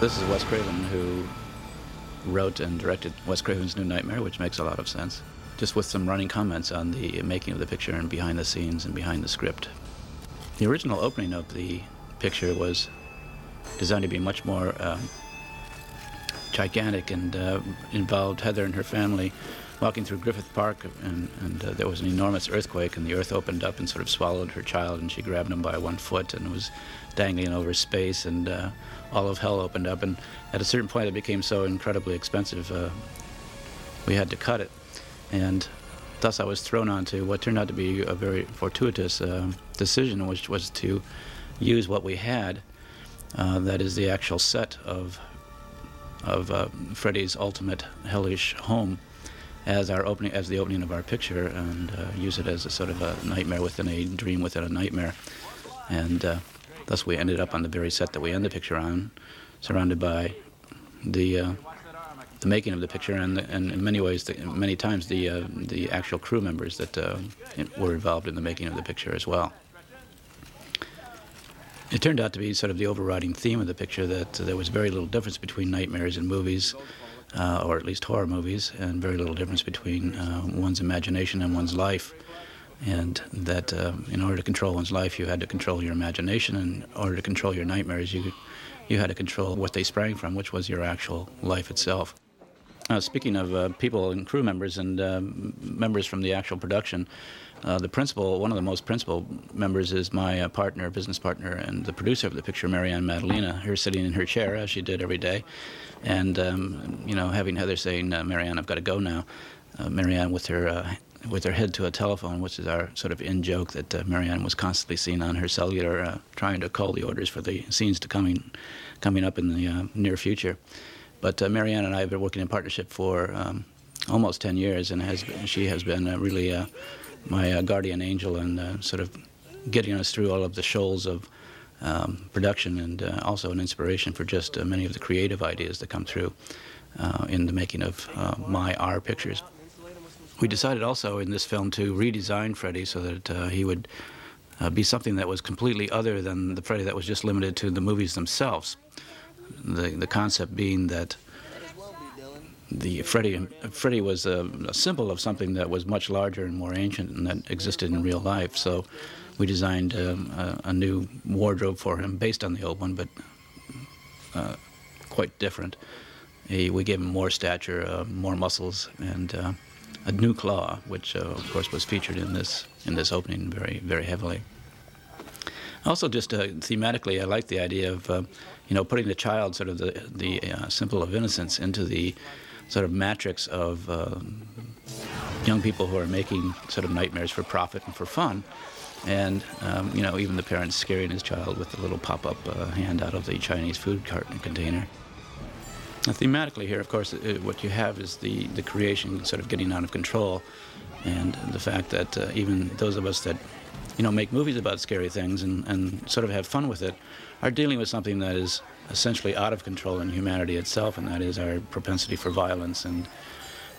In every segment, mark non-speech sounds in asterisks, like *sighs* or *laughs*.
This is Wes Craven, who wrote and directed Wes Craven's New Nightmare, which makes a lot of sense. Just with some running comments on the making of the picture and behind the scenes and behind the script. The original opening of the picture was designed to be much more uh, gigantic and uh, involved Heather and her family walking through Griffith Park, and, and uh, there was an enormous earthquake, and the earth opened up and sort of swallowed her child, and she grabbed him by one foot and was dangling over space, and uh, all of hell opened up. And at a certain point, it became so incredibly expensive, uh, we had to cut it. And thus, I was thrown onto what turned out to be a very fortuitous uh, decision, which was to use what we had. Uh, that is the actual set of of uh, Freddy's ultimate hellish home as our opening, as the opening of our picture, and uh, use it as a sort of a nightmare within a dream within a nightmare, and uh, thus we ended up on the very set that we end the picture on, surrounded by the uh, the making of the picture, and, and in many ways, the, many times the uh, the actual crew members that uh, were involved in the making of the picture as well. It turned out to be sort of the overriding theme of the picture that there was very little difference between nightmares and movies uh, or at least horror movies, and very little difference between uh, one's imagination and one's life. And that uh, in order to control one's life, you had to control your imagination, and in order to control your nightmares, you, you had to control what they sprang from, which was your actual life itself. Uh, speaking of uh, people and crew members and uh, members from the actual production, uh, the principal, one of the most principal members is my uh, partner, business partner, and the producer of the picture, Marianne Maddalena. Her sitting in her chair as she did every day, and um, you know, having Heather saying, uh, "Marianne, I've got to go now." Uh, Marianne with her uh, with her head to a telephone, which is our sort of in joke that uh, Marianne was constantly seen on her cellular, trying to call the orders for the scenes to coming coming up in the near future. But Marianne and I have been working in partnership for um, almost 10 years, and has been, she has been really my uh, guardian angel and uh, sort of getting us through all of the shoals of um, production and uh, also an inspiration for just uh, many of the creative ideas that come through uh, in the making of uh, my R pictures. We decided also in this film to redesign Freddy so that he would be something that was completely other than the Freddy that was just limited to the movies themselves. The, the concept being that the Freddy, Freddy was a, a, symbol of something that was much larger and more ancient and that existed in real life. So we designed um, a, a, new wardrobe for him based on the old one, but uh, quite different. He, we gave him more stature, uh, more muscles, and uh, a new claw, which uh, of course was featured in this in this opening very very heavily. Also, just uh, thematically, I like the idea of uh, you know putting the child, sort of the the symbol of innocence, into the sort of matrix of young people who are making sort of nightmares for profit and for fun. And, um, you know, even the parents scaring his child with the little pop up uh, hand out of the Chinese food carton container. Now, thematically, here, of course, it, what you have is the, the creation sort of getting out of control, and the fact that uh, even those of us that, you know, make movies about scary things and, and sort of have fun with it are dealing with something that is essentially out of control in humanity itself, and that is our propensity for violence and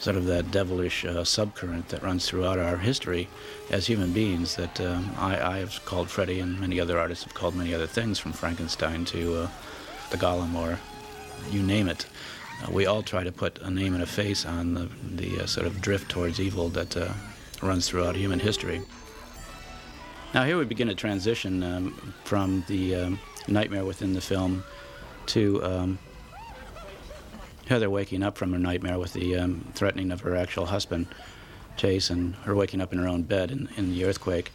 sort of that devilish uh, subcurrent that runs throughout our history as human beings that um, I, I, have called Freddy and many other artists have called many other things from Frankenstein to uh, the Golem or you name it. Uh, we all try to put a name and a face on the, the uh, sort of drift towards evil that uh, runs throughout human history. Now here we begin a transition um, from the um, nightmare within the film to um, Heather waking up from her nightmare with the um, threatening of her actual husband, Chase, and her waking up in her own bed in, in the earthquake.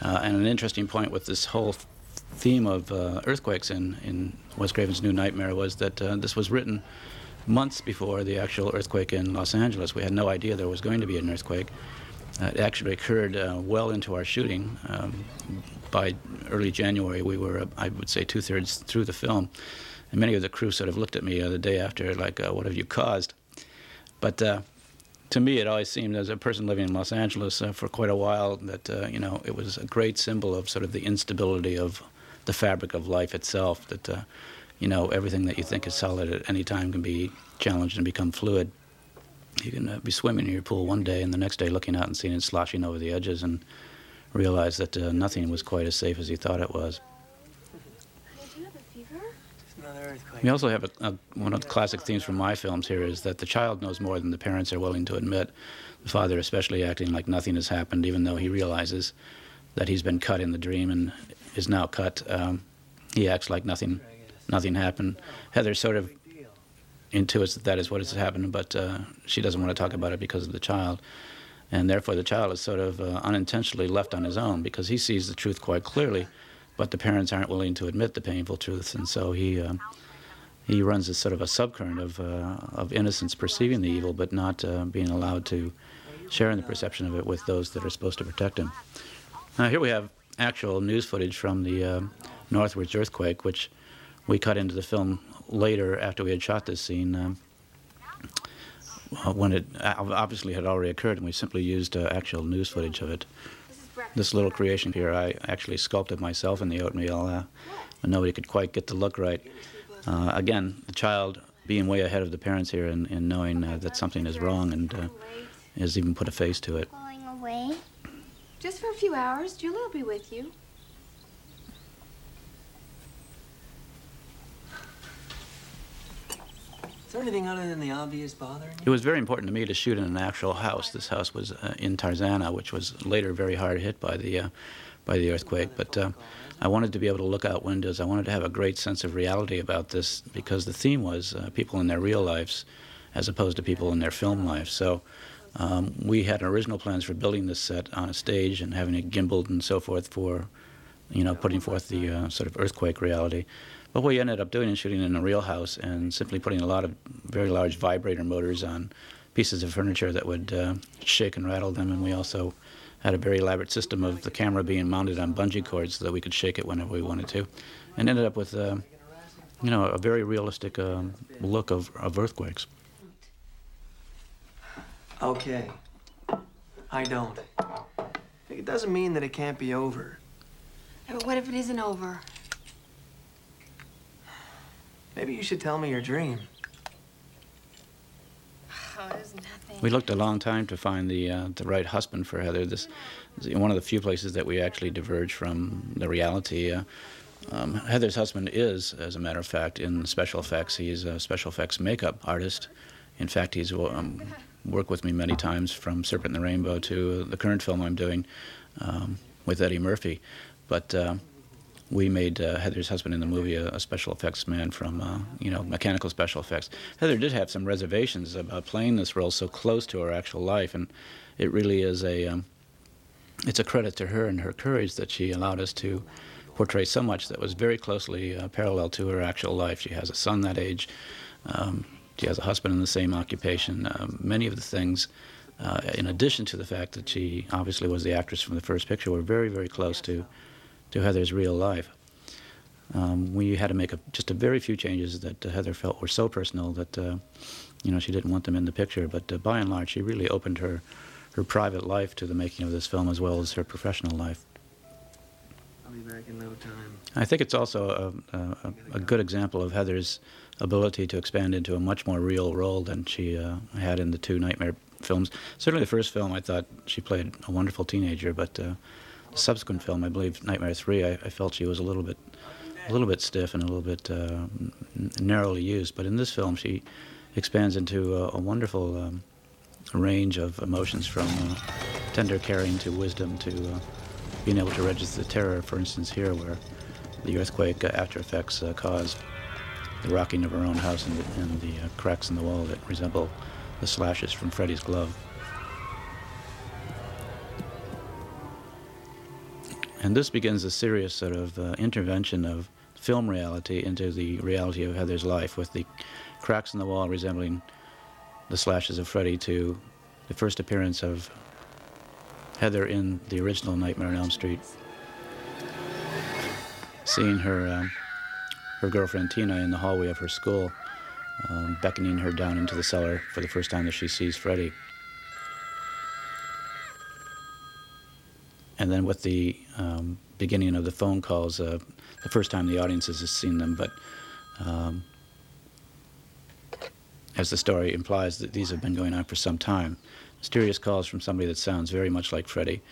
Uh, and an interesting point with this whole theme of uh, earthquakes in, in Wes Craven's New Nightmare was that uh, this was written months before the actual earthquake in Los Angeles. We had no idea there was going to be an earthquake. Uh, it actually occurred uh, well into our shooting. Um, by early January, we were, I would say, two thirds through the film. And many of the crew sort of looked at me the day after, like, uh, what have you caused? But uh, to me, it always seemed, as a person living in Los Angeles uh, for quite a while, that, uh, you know, it was a great symbol of sort of the instability of the fabric of life itself, that, uh, you know, everything that you think is solid at any time can be challenged and become fluid. You can be swimming in your pool one day and the next day looking out and seeing it sloshing over the edges and realize that nothing was quite as safe as you thought it was. We also have a, a, one of the classic themes from my films here is that the child knows more than the parents are willing to admit. The father, especially, acting like nothing has happened, even though he realizes that he's been cut in the dream and is now cut. Um, he acts like nothing, nothing happened. Heather sort of intuits that that is what has happened, but uh, she doesn't want to talk about it because of the child. And therefore, the child is sort of uh, unintentionally left on his own because he sees the truth quite clearly, but the parents aren't willing to admit the painful truths, and so he uh, he runs a sort of a subcurrent of uh, of innocence perceiving the evil, but not uh, being allowed to share in the perception of it with those that are supposed to protect him. Now, here we have actual news footage from the uh, Northridge earthquake, which we cut into the film later after we had shot this scene. Um, when it obviously had already occurred, and we simply used uh, actual news footage of it. This little creation here, I actually sculpted myself in the oatmeal. Uh, nobody could quite get the look right. Uh, again, the child being way ahead of the parents here and, and knowing uh, that something is wrong and uh, has even put a face to it. Going away? Just for a few hours. Julie will be with you. Is there anything other than the obvious bothering you? It was very important to me to shoot in an actual house. This house was uh, in Tarzana, which was later very hard hit by the uh, by the earthquake. But uh, I wanted to be able to look out windows. I wanted to have a great sense of reality about this because the theme was uh, people in their real lives, as opposed to people in their film lives. So um, we had original plans for building this set on a stage and having it gimbaled and so forth for, you know, putting forth the uh, sort of earthquake reality. But what we ended up doing is shooting in a real house and simply putting a lot of very large vibrator motors on pieces of furniture that would uh, shake and rattle them. And we also had a very elaborate system of the camera being mounted on bungee cords so that we could shake it whenever we wanted to. And ended up with, uh, you know, a very realistic um, look of, of earthquakes. Okay. I don't. It doesn't mean that it can't be over. Yeah, but what if it isn't over? Maybe you should tell me your dream. Oh, nothing. We looked a long time to find the uh, the right husband for Heather. This is one of the few places that we actually diverge from the reality. Uh, um, Heather's husband is, as a matter of fact, in special effects. He's a special effects makeup artist. In fact, he's um, worked with me many times, from Serpent in the Rainbow to the current film I'm doing um, with Eddie Murphy. But uh, we made uh, Heather's husband in the movie a, a special effects man from, uh, you know, mechanical special effects. Heather did have some reservations about playing this role so close to her actual life, and it really is a, um, it's a credit to her and her courage that she allowed us to portray so much that was very closely uh, parallel to her actual life. She has a son that age. Um, she has a husband in the same occupation. Um, many of the things, uh, in addition to the fact that she obviously was the actress from the first picture, were very, very close to, to Heather's real life. Um, we had to make a, just a very few changes that uh, Heather felt were so personal that, uh, you know, she didn't want them in the picture. But uh, by and large, she really opened her, her private life to the making of this film as well as her professional life. I'll be back in no time. I think it's also a, a, a good example of Heather's ability to expand into a much more real role than she uh, had in the two Nightmare films. Certainly, the first film, I thought she played a wonderful teenager, but uh, subsequent film, I believe Nightmare Three, I, I, felt she was a little bit, a little bit stiff and a little bit uh, narrowly used. But in this film, she expands into a, a wonderful um, range of emotions, from uh, tender caring to wisdom to uh, being able to register the terror. For instance, here where the earthquake uh, after effects caused the rocking of her own house and the, and the uh, cracks in the wall that resemble the slashes from Freddy's glove. And this begins a serious sort of uh, intervention of film reality into the reality of Heather's life, with the cracks in the wall resembling the slashes of Freddy to the first appearance of Heather in the original Nightmare on Elm Street. Seeing her um, her girlfriend Tina in the hallway of her school, um, beckoning her down into the cellar for the first time that she sees Freddy. And then with the um, beginning of the phone calls, uh, the first time the audience has seen them, but um, as the story implies, that these have been going on for some time. Mysterious calls from somebody that sounds very much like Freddy,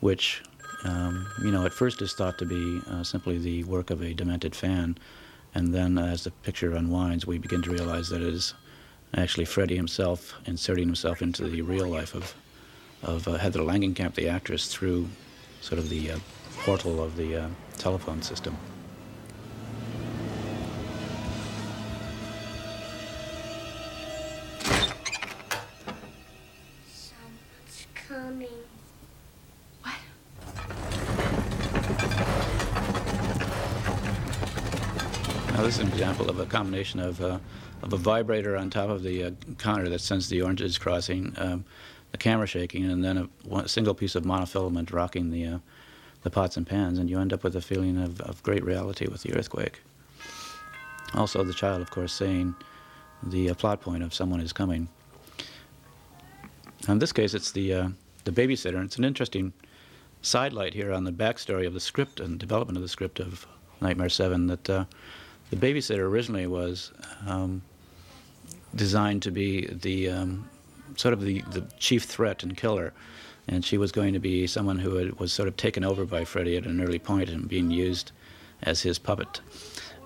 which, um, you know, at first is thought to be uh, simply the work of a demented fan, And then as the picture unwinds, we begin to realize that it is actually Freddy himself inserting himself into the real life of, of uh, Heather Langenkamp, the actress, through sort of the uh, portal of the uh, telephone system. Someone's coming. What? Now, this is an example of a combination of, uh, of a vibrator on top of the uh, counter that sends the oranges crossing, um, the camera shaking, and then a, single piece of monofilament rocking the, uh, the pots and pans, and you end up with a feeling of, of great reality with the earthquake. Also, the child, of course, saying the uh, plot point of someone is coming. In this case, it's the, uh, the babysitter, and it's an interesting sidelight here on the backstory of the script and development of the script of Nightmare 7 that uh, the babysitter originally was um, designed to be the um, sort of the, the chief threat and killer. And she was going to be someone who had, was sort of taken over by Freddy at an early point and being used as his puppet.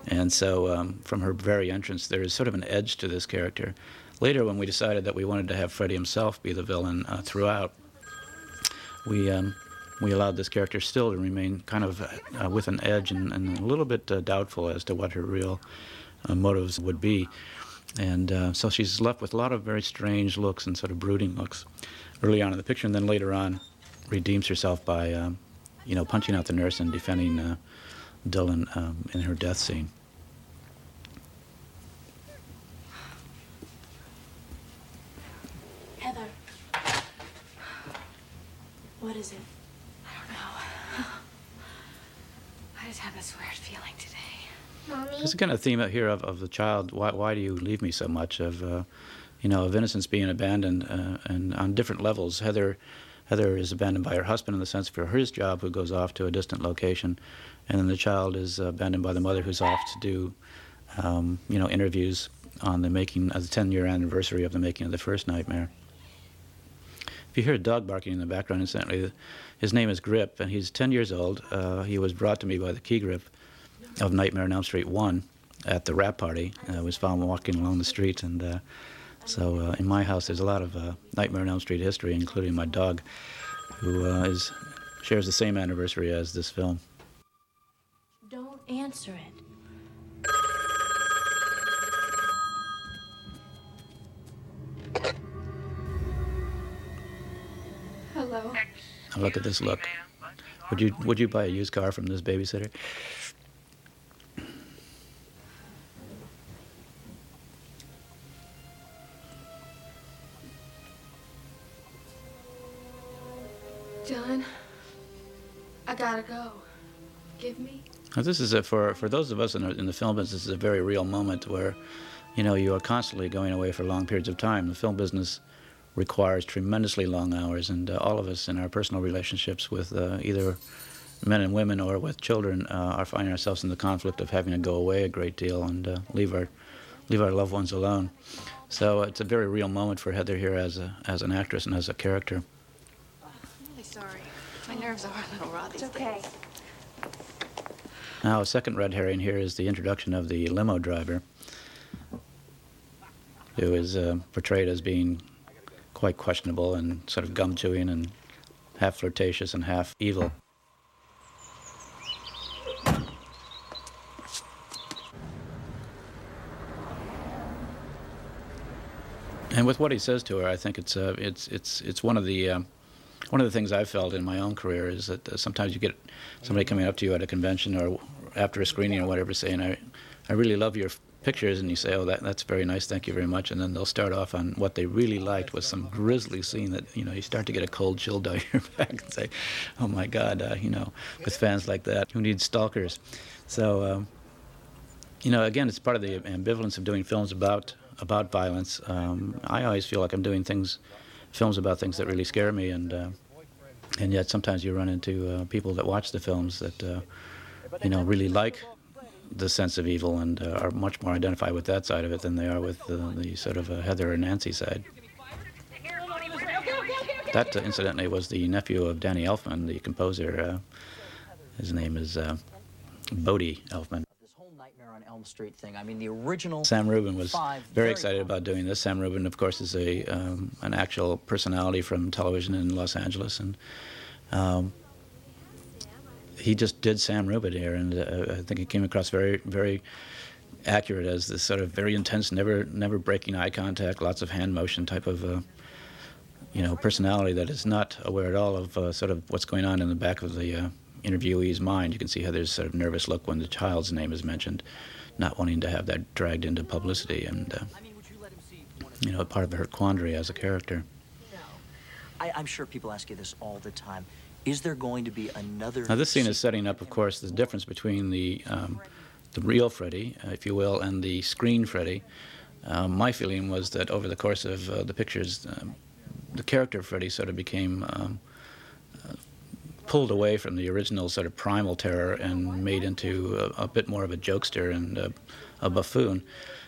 And so, um, from her very entrance, there is sort of an edge to this character. Later, when we decided that we wanted to have Freddy himself be the villain uh, throughout, we um, we allowed this character still to remain kind of uh, with an edge and, and, a little bit uh, doubtful as to what her real uh, motives would be. And uh, so she's left with a lot of very strange looks and sort of brooding looks early on in the picture, and then later on redeems herself by, um, you know, punching out the nurse and defending uh, Dylan um, in her death scene. Heather. What is it? I don't know. I just have this weird feeling today. Mommy? There's a kind of theme out here of, of the child. Why, why do you leave me so much? Of uh, you know, of innocence being abandoned, uh, and on different levels. Heather, Heather is abandoned by her husband in the sense for his job, who goes off to a distant location, and then the child is abandoned by the mother, who's off to do, um, you know, interviews on the making of the 10-year anniversary of the making of the first Nightmare. If you hear a dog barking in the background, incidentally, his name is Grip, and he's 10 years old. Uh, he was brought to me by the key grip of Nightmare on Elm Street 1 at the wrap party. I uh, was found walking along the street, and uh, so uh, in my house there's a lot of uh, Nightmare on Elm Street history, including my dog, who uh, is, shares the same anniversary as this film. Don't answer it. Hello. Now look at this look. Would you would you buy a used car from this babysitter? Gotta go. Give me. Now, this is a, for for those of us in, the- in the film business. This is a very real moment where, you know, you are constantly going away for long periods of time. The film business requires tremendously long hours, and uh, all of us in our personal relationships with uh, either men and women or with children uh, are finding ourselves in the conflict of having to go away a great deal and uh, leave our leave our loved ones alone. So it's a very real moment for Heather here as a as an actress and as a character. I'm really sorry. My nerves are a little raw these It's okay. days. Now, a second red herring here is the introduction of the limo driver, who is uh, portrayed as being quite questionable and sort of gum chewing and half flirtatious and half evil. And with what he says to her, I think it's uh, it's it's it's one of the um, one of the things I've felt in my own career is that uh, sometimes you get somebody coming up to you at a convention or after a screening or whatever saying, I, I really love your pictures, and you say, oh, that, that's very nice, thank you very much, and then they'll start off on what they really liked was some grisly scene that, you know, you start to get a cold chill down *laughs* your back and say, oh my God, uh, you know, with fans like that, who needs stalkers? So, um, you know, again, it's part of the ambivalence of doing films about about violence. Um, I always feel like I'm doing things, films about things that really scare me, and uh, and yet sometimes you run into uh, people that watch the films that uh, you know really like the sense of evil and uh, are much more identified with that side of it than they are with the, sort of uh, Heather or Nancy side. That, uh, incidentally, was the nephew of Danny Elfman, the composer. His name is Bodhi Elfman. On Elm Street thing. I mean, the original. Sam Rubin was Five very very excited about doing this. Sam Rubin, of course, is a um, an actual personality from television in Los Angeles, and um, he just did Sam Rubin here, and uh, I think it came across very, very accurate as this sort of very intense, never, never breaking eye contact, lots of hand motion type of, uh, you know, personality that is not aware at all of uh, sort of what's going on in the back of the uh, interviewee's mind. You can see how there's sort of nervous look when the child's name is mentioned, not wanting to have that dragged into publicity, and uh, you know, part of her quandary as a character. I, I'm sure people ask you this all the time. Is there going to be another? Now, this scene is setting up, of course, the difference between the um, the real Freddy, uh, if you will, and the screen Freddy. Um, my feeling was that over the course of uh, the pictures, um, the character of Freddy sort of became um, uh, pulled away from the original sort of primal terror and made into a, a bit more of a jokester and a, a buffoon.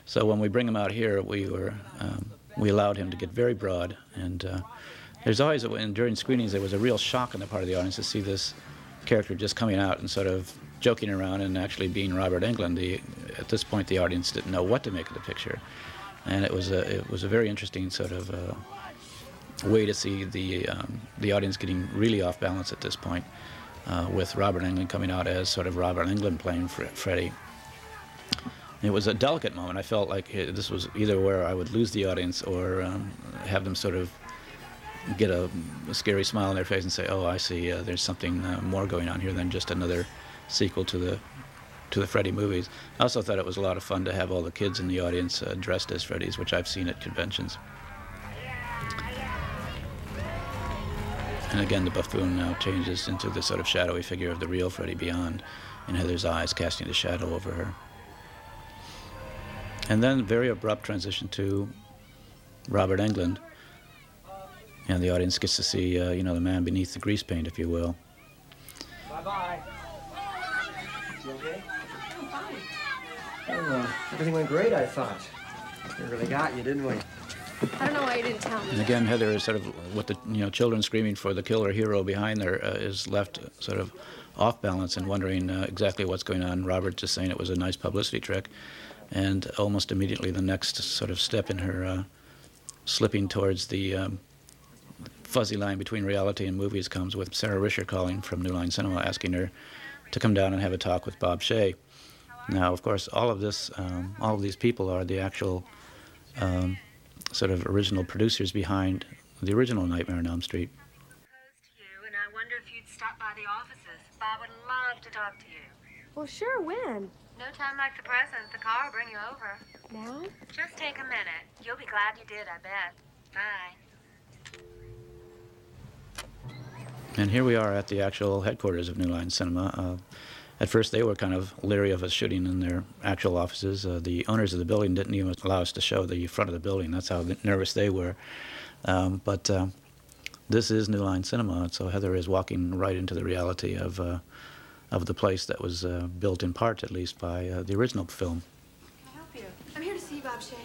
So when we bring him out here, we were um, we allowed him to get very broad and. Uh, there's always, a, and during screenings, there was a real shock on the part of the audience to see this character just coming out and sort of joking around and actually being Robert Englund. The, at this point, the audience didn't know what to make of the picture, and it was a it was a very interesting sort of uh, way to see the um, the audience getting really off balance at this point, uh, with Robert Englund coming out as sort of Robert Englund playing Fre- Freddy. It was a delicate moment. I felt like uh, this was either where I would lose the audience or um, have them sort of get a, a scary smile on their face and say, "Oh, I see. Uh, there's something uh, more going on here than just another sequel to the to the Freddy movies." I also thought it was a lot of fun to have all the kids in the audience uh, dressed as Freddys, which I've seen at conventions. And again, the buffoon now changes into the sort of shadowy figure of the real Freddy beyond, in Heather's eyes, casting a shadow over her. And then very abrupt transition to Robert Englund and the audience gets to see, uh, you know, the man beneath the grease paint, if you will. Bye bye. You okay? I'm fine. Oh, everything went great, I thought. We really got you, didn't we? I don't know why you didn't tell And me. again, Heather is sort of what the you know children screaming for the killer hero behind there uh, is left sort of off balance and wondering uh, exactly what's going on. Robert just saying it was a nice publicity trick, and almost immediately the next sort of step in her uh, slipping towards the um, fuzzy line between reality and movies comes with Sara Risher calling from New Line Cinema asking her to come down and have a talk with Bob Shaye. Now, of course, all of this, um, all of these people are the actual um, sort of original producers behind the original Nightmare on Elm Street. you, and I wonder if you'd stop by the offices. Bob would love to talk to you. Well, sure, when? No time like the present. The car will bring you over. Now? Just take a minute. You'll be glad you did, I bet. Bye. And here we are at the actual headquarters of New Line Cinema. Uh, at first, they were kind of leery of us shooting in their actual offices. Uh, the owners of the building didn't even allow us to show the front of the building. That's how nervous they were. Um, but uh, this is New Line Cinema, and so Heather is walking right into the reality of uh, of the place that was uh, built in part, at least, by uh, the original film. Can I help you? I'm here to see Bob Shaye.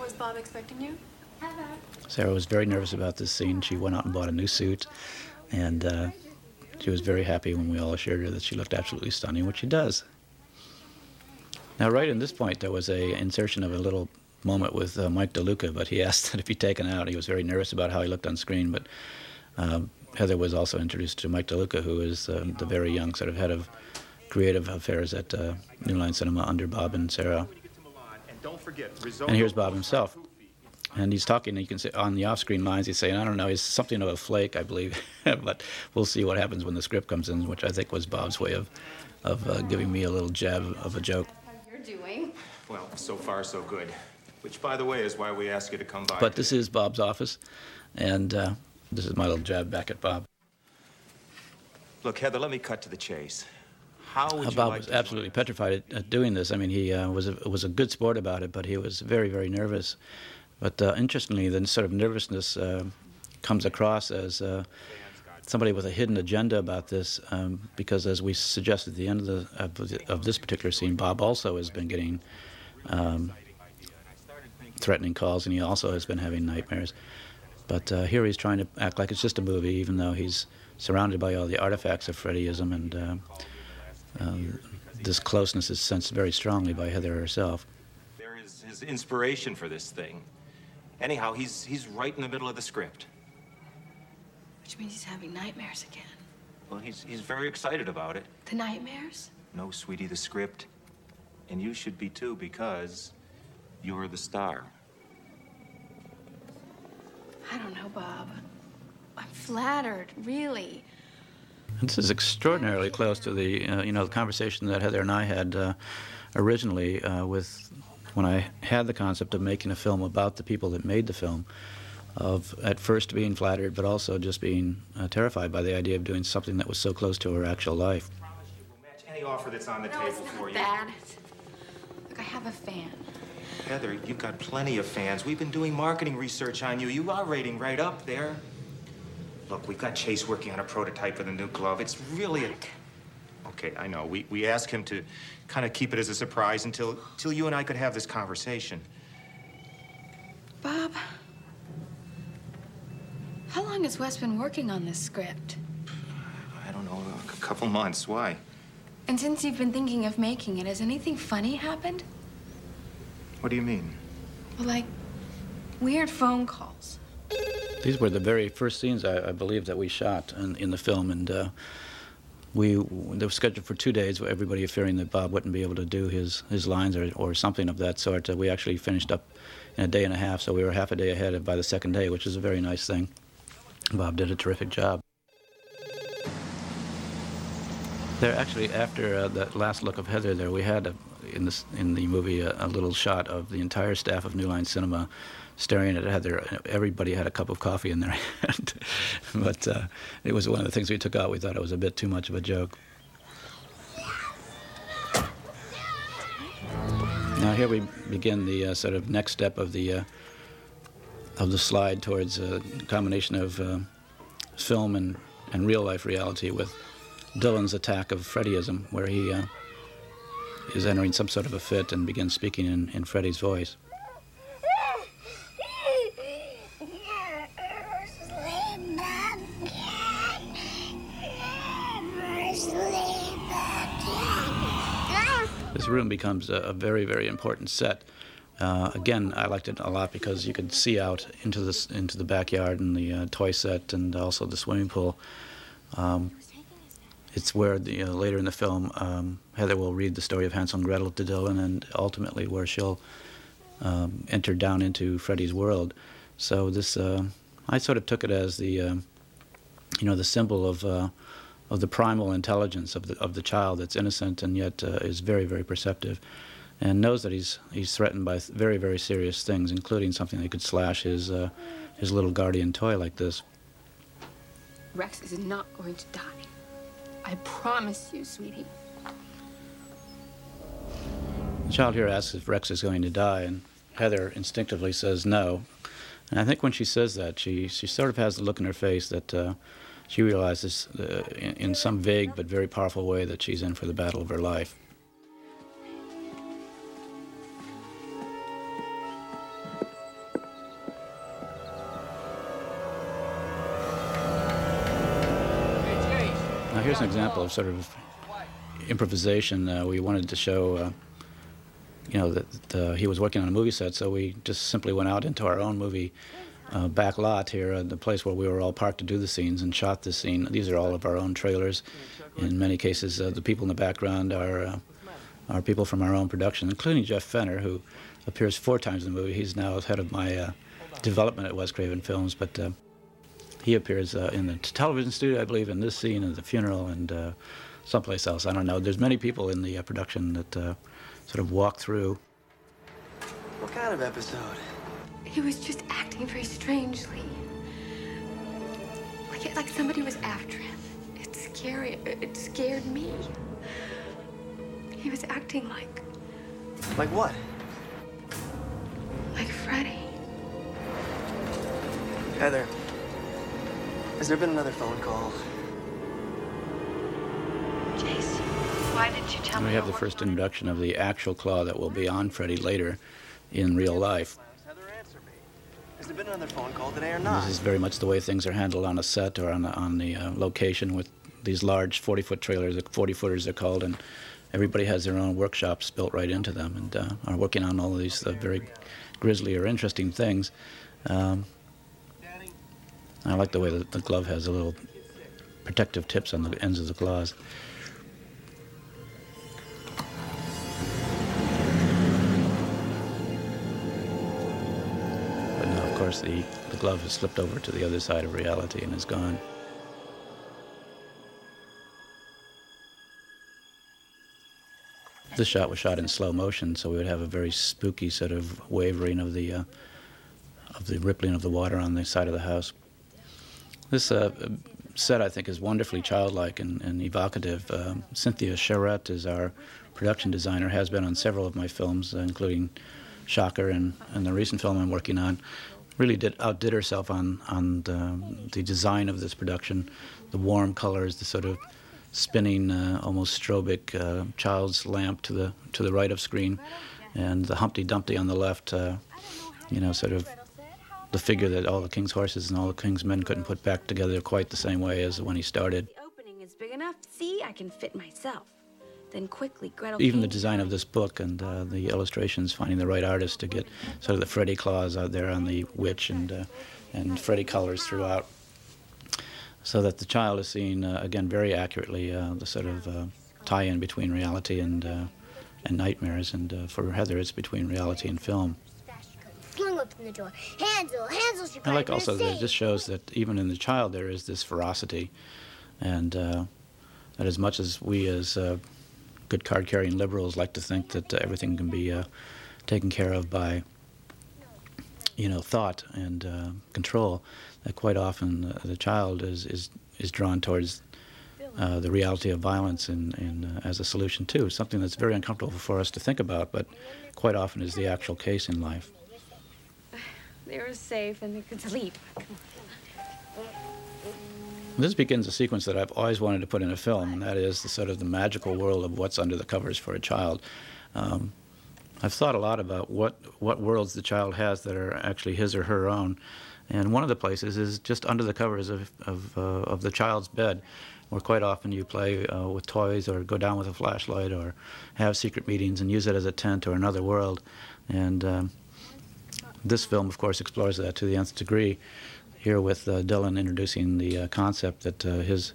Was Bob expecting you? Heather. Sara was very nervous about this scene. She went out and bought a new suit, and uh, she was very happy when we all assured her that she looked absolutely stunning, which she does. Now, right in this point, there was a insertion of a little moment with uh, Mike DeLuca, but he *laughs* asked that it be taken out. He was very nervous about how he looked on screen, but um, Heather was also introduced to Mike DeLuca, who is um, the very young sort of head of creative affairs at uh, New Line Cinema under Bob and Sara. And here's Bob himself. And he's talking, and you can see on the off screen lines, he's saying, I don't know, he's something of a flake, I believe. *laughs* but we'll see what happens when the script comes in, which I think was Bob's way of, of uh, giving me a little jab of a joke. How you're doing? Well, so far, so good. Which, by the way, is why we asked you to come by. But this is Bob's office, and uh, this is my little jab back at Bob. Look, Heather, let me cut to the chase. How would Uh, you Bob like was absolutely petrified at, at doing this. I mean, he uh, was a, was a good sport about it, but he was very, very nervous. But uh, interestingly, the sort of nervousness uh, comes across as uh, somebody with a hidden agenda about this, um, because as we suggested at the end of, the, of, the, of this particular scene, Bob also has been getting um, threatening calls, and he also has been having nightmares. But uh, here he's trying to act like it's just a movie, even though he's surrounded by all the artifacts of Freddyism and uh, um, this closeness is sensed very strongly by Heather herself. There is his inspiration for this thing. Anyhow, he's he's right in the middle of the script. Which means he's having nightmares again. Well, he's he's very excited about it. The nightmares? No, sweetie, the script. And you should be too, because you're the star. I don't know, Bob. I'm flattered, really. This is extraordinarily close to the uh, you know the conversation that Heather and I had uh, originally uh, with when I had the concept of making a film about the people that made the film. Of at first being flattered, but also just being uh, terrified by the idea of doing something that was so close to her actual life. Match any offer that's on the No, table it's for not you. that. Look, I have a fan. Heather, you've got plenty of fans. We've been doing marketing research on you. You are rating right up there. Look, we've got Chase working on a prototype for the new glove. It's really a... Okay, I know. We, we asked him to kind of keep it as a surprise until, until you and I could have this conversation. Bob, how long has Wes been working on this script? I don't know, a couple months. Why? And since you've been thinking of making it, has anything funny happened? What do you mean? Well, like weird phone calls. These were the very first scenes I, I believe that we shot in, in the film, and uh, we they were scheduled for two days. Everybody fearing that Bob wouldn't be able to do his his lines or, or something of that sort. Uh, we actually finished up in a day and a half, so we were half a day ahead by the second day, which is a very nice thing. Bob did a terrific job. There actually, after uh, that last look of Heather, there we had a, in this in the movie a, a little shot of the entire staff of New Line Cinema staring at it Heather. Everybody had a cup of coffee in their *laughs* hand, but uh, it was one of the things we took out. We thought it was a bit too much of a joke. Now here we begin the uh, sort of next step of the uh, of the slide towards a combination of uh, film and, and real life reality with Dylan's attack of Freddyism, where he uh, is entering some sort of a fit and begins speaking in, in Freddy's voice. Room becomes a, a very, very important set. Uh, again, I liked it a lot because you could see out into this into the backyard and the uh, toy set and also the swimming pool. Um, it's where the, uh, later in the film um, Heather will read the story of Hansel and Gretel to Dylan, and ultimately where she'll um, enter down into Freddy's world. So this, uh, I sort of took it as the, uh, you know, the symbol of uh, of the primal intelligence of the of the child that's innocent and yet uh, is very very perceptive, and knows that he's he's threatened by very very serious things, including something that could slash his uh, his little guardian toy like this. Rex is not going to die. I promise you, sweetie. The child here asks if Rex is going to die, and Heather instinctively says no. And I think when she says that, she, she sort of has the look in her face that uh, she realizes, uh, in, in some vague but very powerful way, that she's in for the battle of her life. Now, here's an example of sort of improvisation. Uh, we wanted to show, uh, you know, that, uh, he was working on a movie set, so we just simply went out into our own movie uh, back lot here, uh, the place where we were all parked to do the scenes, and shot the scene. These are all of our own trailers. In many cases, uh, the people in the background are uh, are people from our own production, including Jeff Fenner, who appears four times in the movie. He's now head of my uh, development at Wes Craven Films, but uh, he appears in the television studio, I believe, in this scene, and the funeral, and someplace else. I don't know. There's many people in the production that sort of walk through. What kind of episode? He was just acting very strangely. Like, like somebody was after him. It's scary. It it scared me. He was acting like, Like what? like Freddy. Heather, has there been another phone call? Jace, why didn't you tell And me? we have the first working on it? introduction of the actual claw that will be on Freddy later in real life. Has there been another phone call today or not? This is very much the way things are handled on a set or on the, on the uh, location with these large 40 foot trailers, 40 footers they're called, and everybody has their own workshops built right into them and uh, are working on all of these uh, very grisly or interesting things. Um, I like the way that the glove has a little protective tips on the ends of the claws. Course, the, the glove has slipped over to the other side of reality and is gone. This shot was shot in slow motion, so we would have a very spooky sort of wavering of the uh, of the rippling of the water on the side of the house. This uh, set, I think, is wonderfully childlike and, and evocative. Uh, Cynthia Charette is our production designer, has been on several of my films, uh, including Shocker and, and the recent film I'm working on. Really did outdid herself on on the, the design of this production, the warm colors, the sort of spinning, uh, almost strobic uh, child's lamp to the to the right of screen, and the Humpty Dumpty on the left. Uh, you know, sort of the figure that all the king's horses and all the king's men couldn't put back together quite the same way as when he started. The opening is big enough. See, I can fit myself. Then quickly, Gretel. Even the design of this book and uh, the illustrations, finding the right artist to get sort of the Freddy claws out there on the witch and uh, and Freddy colors throughout, so that the child is seeing uh, again very accurately uh, the sort of uh, tie-in between reality and uh, and nightmares, and uh, for Heather it's between reality and film. Flung open the door. Hansel, Hansel I like also that it just shows that even in the child there is this ferocity, and uh, that as much as we as good card-carrying liberals like to think that uh, everything can be uh, taken care of by, you know, thought and uh, control, that quite often uh, the child is is is drawn towards. Uh, the reality of violence in, in, uh, as a solution too, something that's very uncomfortable for us to think about, but quite often is the actual case in life. *sighs* They were safe and they could sleep. This begins a sequence that I've always wanted to put in a film, and that is the sort of the magical world of what's under the covers for a child. Um, I've thought a lot about what, what worlds the child has that are actually his or her own, and one of the places is just under the covers of, of, uh, of the child's bed, where quite often you play uh, with toys or go down with a flashlight or have secret meetings and use it as a tent or another world. And um, this film, of course, explores that to the nth degree. Here with uh, Dylan introducing the uh, concept that uh, his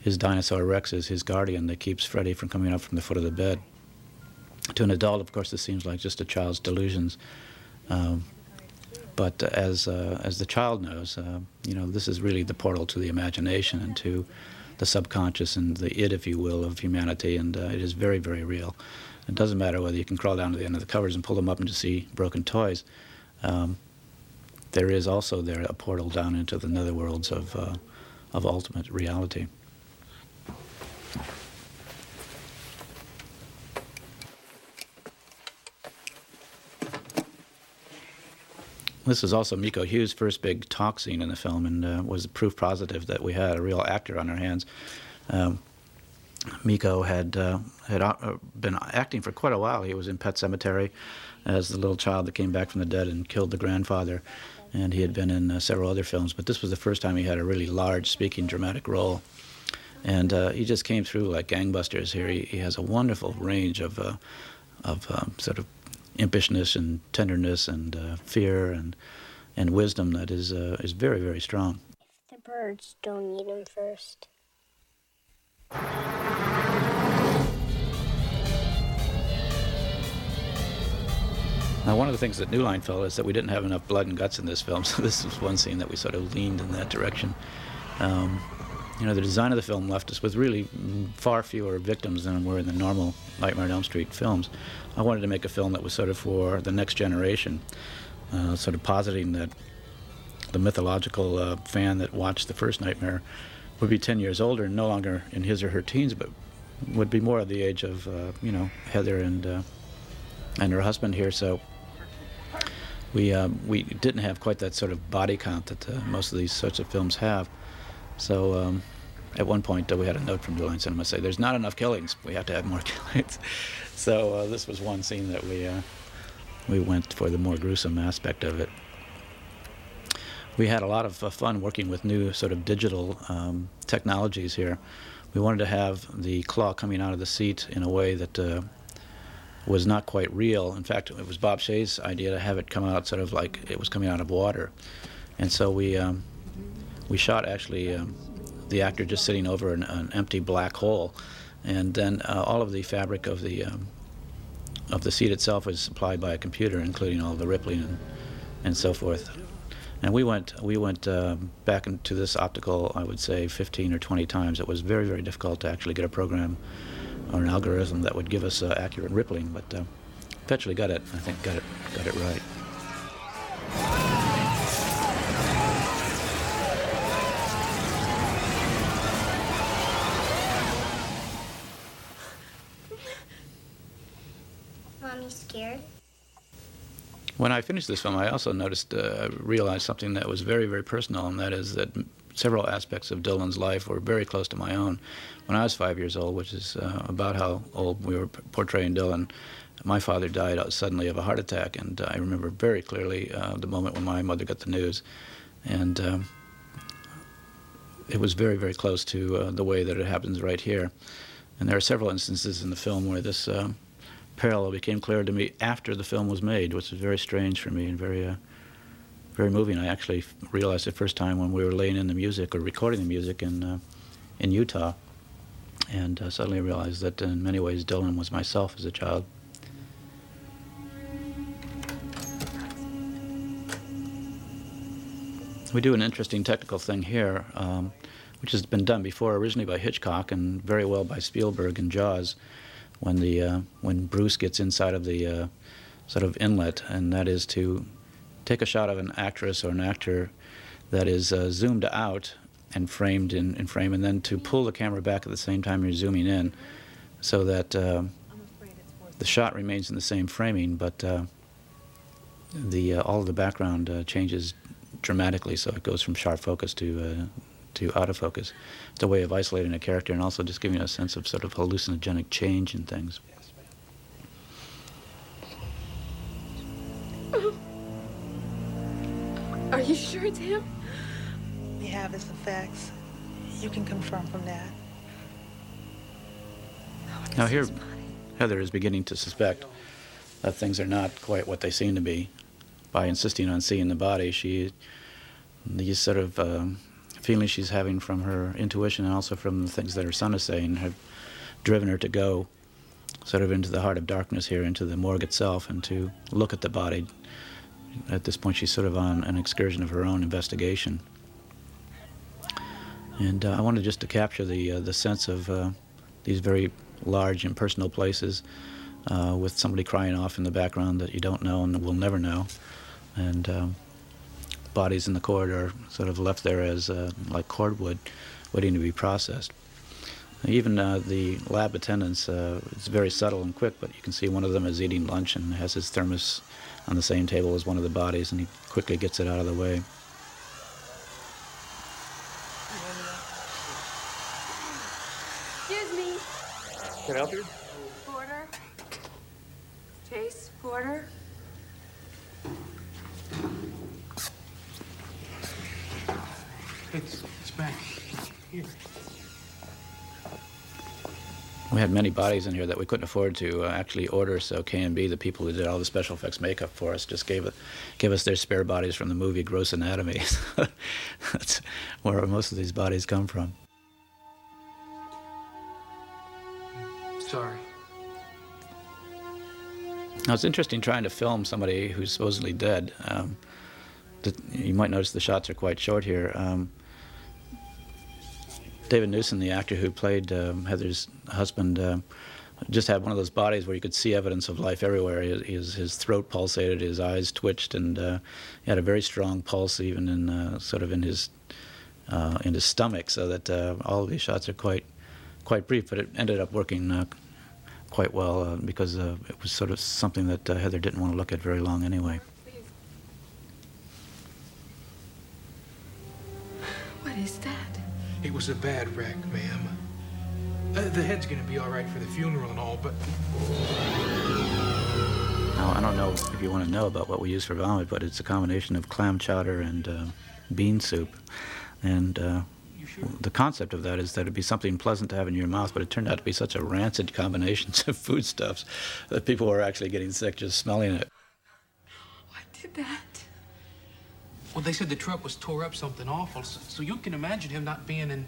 his dinosaur Rex is his guardian that keeps Freddy from coming up from the foot of the bed. To an adult, of course, this seems like just a child's delusions. Um, but as uh, as the child knows, uh, you know, this is really the portal to the imagination and to the subconscious and the id, if you will, of humanity, and uh, it is very, very real. It doesn't matter whether you can crawl down to the end of the covers and pull them up and just see broken toys. Um, there is also there a portal down into the netherworlds of uh, of ultimate reality. This is also Miko Hughes' first big talk scene in the film, and uh, was proof positive that we had a real actor on our hands. Um, Miko had uh, had uh, been acting for quite a while. He was in Pet Sematary as the little child that came back from the dead and killed the grandfather, and he had been in uh, several other films. But this was the first time he had a really large, speaking, dramatic role, and uh, he just came through like gangbusters. Here, he, he has a wonderful range of uh, of um, sort of impishness and tenderness and uh, fear and and wisdom that is uh, is very very strong. If The birds don't eat him first. Now, one of the things that New Line felt is that we didn't have enough blood and guts in this film, *laughs* so this was one scene that we sort of leaned in that direction. Um, you know, the design of the film left us with really far fewer victims than were in the normal Nightmare on Elm Street films. I wanted to make a film that was sort of for the next generation, uh, sort of positing that the mythological uh, fan that watched the first Nightmare would be 10 years older and no longer in his or her teens, but would be more of the age of, uh, you know, Heather and, uh, and her husband here. So we um, we didn't have quite that sort of body count that uh, most of these sorts of films have. So um, at one point uh, we had a note from Line Cinema say, "There's not enough killings. We have to have more *laughs* killings." so uh, this was one scene that we uh, we went for the more gruesome aspect of it. We had a lot of uh, fun working with new sort of digital um, technologies here. we wanted to have the claw coming out of the seat in a way that uh, was not quite real. In fact, it was Bob Shaye's idea to have it come out sort of like it was coming out of water. And so we, um, we shot actually um, the actor just sitting over an, an empty black hole. And then uh, all of the fabric of the, um, of the seat itself was supplied by a computer, including all the rippling and, and so forth. And we went, we went uh, back into this optical, I would say, 15 or 20 times. It was very, very difficult to actually get a program or an algorithm that would give us uh, accurate rippling, but uh, eventually got it. I think got it, got it right. Mommy scared? When I finished this film, I also noticed, uh, realized something that was very, very personal, and that is that several aspects of Dylan's life were very close to my own. When I was five years old, which is uh, about how old we were portraying Dylan, my father died suddenly of a heart attack, and I remember very clearly uh, the moment when my mother got the news, and um, it was very, very close to uh, the way that it happens right here. And there are several instances in the film where this uh, parallel became clear to me after the film was made, which was very strange for me and very, uh, very moving. I actually realized the first time when we were laying in the music or recording the music in, uh, in Utah, and uh, suddenly realized that in many ways Dylan was myself as a child. We do an interesting technical thing here, um, which has been done before, originally by Hitchcock and very well by Spielberg in Jaws when the uh, when Bruce gets inside of the uh, sort of inlet, and that is to take a shot of an actress or an actor that is uh, zoomed out and framed in, in, frame, and then to pull the camera back at the same time you're zooming in, so that uh, the shot remains in the same framing, but uh, the uh, all of the background changes dramatically, so it goes from sharp focus to to out of focus. It's a way of isolating a character and also just giving a sense of sort of hallucinogenic change in things. *laughs* Are you sure it's him? Have his effects. You can confirm from that. Now here, Heather is beginning to suspect that things are not quite what they seem to be. By insisting on seeing the body, she, these sort of um, feelings she's having from her intuition and also from the things that her son is saying have driven her to go sort of into the heart of darkness here, into the morgue itself, and to look at the body. At this point, she's sort of on an excursion of her own investigation. And uh, I wanted just to capture the uh, the sense of uh, these very large, and personal places with somebody crying off in the background that you don't know and will never know. And um, bodies in the corridor sort of left there as like cordwood waiting to be processed. Even uh, the lab attendants, uh, it's very subtle and quick, but you can see one of them is eating lunch and has his thermos on the same table as one of the bodies, and he quickly gets it out of the way. Excuse me. Can I help you? Porter. Chase Porter. It's, it's back here. We had many bodies in here that we couldn't afford to uh, actually order, so K&B, the people who did all the special effects makeup for us, just gave, it, gave us their spare bodies from the movie Gross Anatomy. *laughs* That's where most of these bodies come from. Sorry. Now, it's interesting trying to film somebody who's supposedly dead. Um, the, you might notice the shots are quite short here. Um, David Newsom, the actor who played um, Heather's husband, uh, just had one of those bodies where you could see evidence of life everywhere. His, his throat pulsated, his eyes twitched, and uh, he had a very strong pulse even in uh, sort of in his uh, in his stomach. So that uh, all of these shots are quite quite brief, but it ended up working uh, quite well because it was sort of something that Heather didn't want to look at very long anyway. What is that? It was a bad wreck, ma'am. Uh, the head's gonna be all right for the funeral and all, but. Now, I don't know if you want to know about what we use for vomit, but it's a combination of clam chowder and uh, bean soup. And uh, the concept of that is that it'd be something pleasant to have in your mouth, but it turned out to be such a rancid combination *laughs* of foodstuffs that people were actually getting sick just smelling it. I did that. Well, they said the truck was tore up something awful, so, so you can imagine him not being in,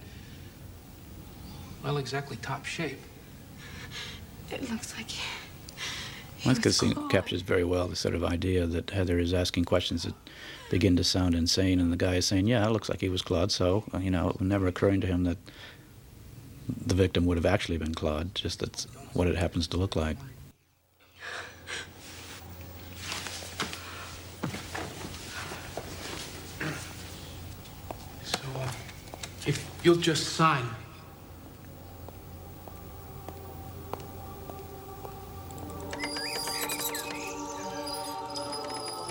well, exactly top shape. It looks like I think this scene captures very well the sort of idea that Heather is asking questions that begin to sound insane, and the guy is saying, "Yeah, it looks like he was Claude." So, uh, you know, it never occurring to him that the victim would have actually been Claude, just that's what it happens to look like. So, uh, if you'll just sign.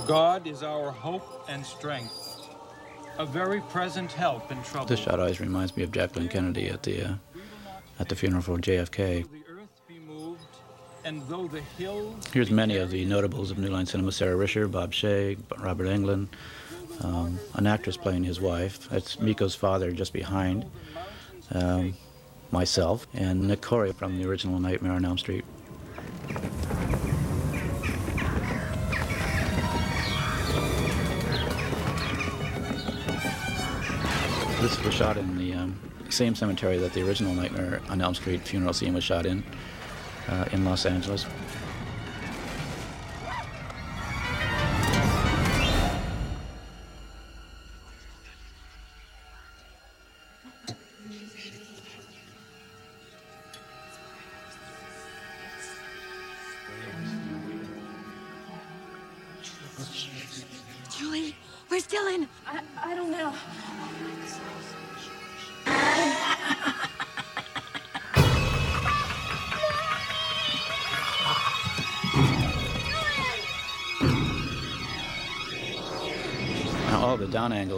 God is our hope and strength, a very present help in trouble. This shot always reminds me of Jacqueline Kennedy at the uh, at the funeral for JFK. And though the hills Here's many of the notables of New Line Cinema: Sara Risher, Bob Shaye, Robert Englund, um, an actress playing his wife. That's Miko's father just behind. Um, myself and Nick Corri from the original Nightmare on Elm Street. This was shot in the um, same cemetery that the original Nightmare on Elm Street funeral scene was shot in, uh, in Los Angeles.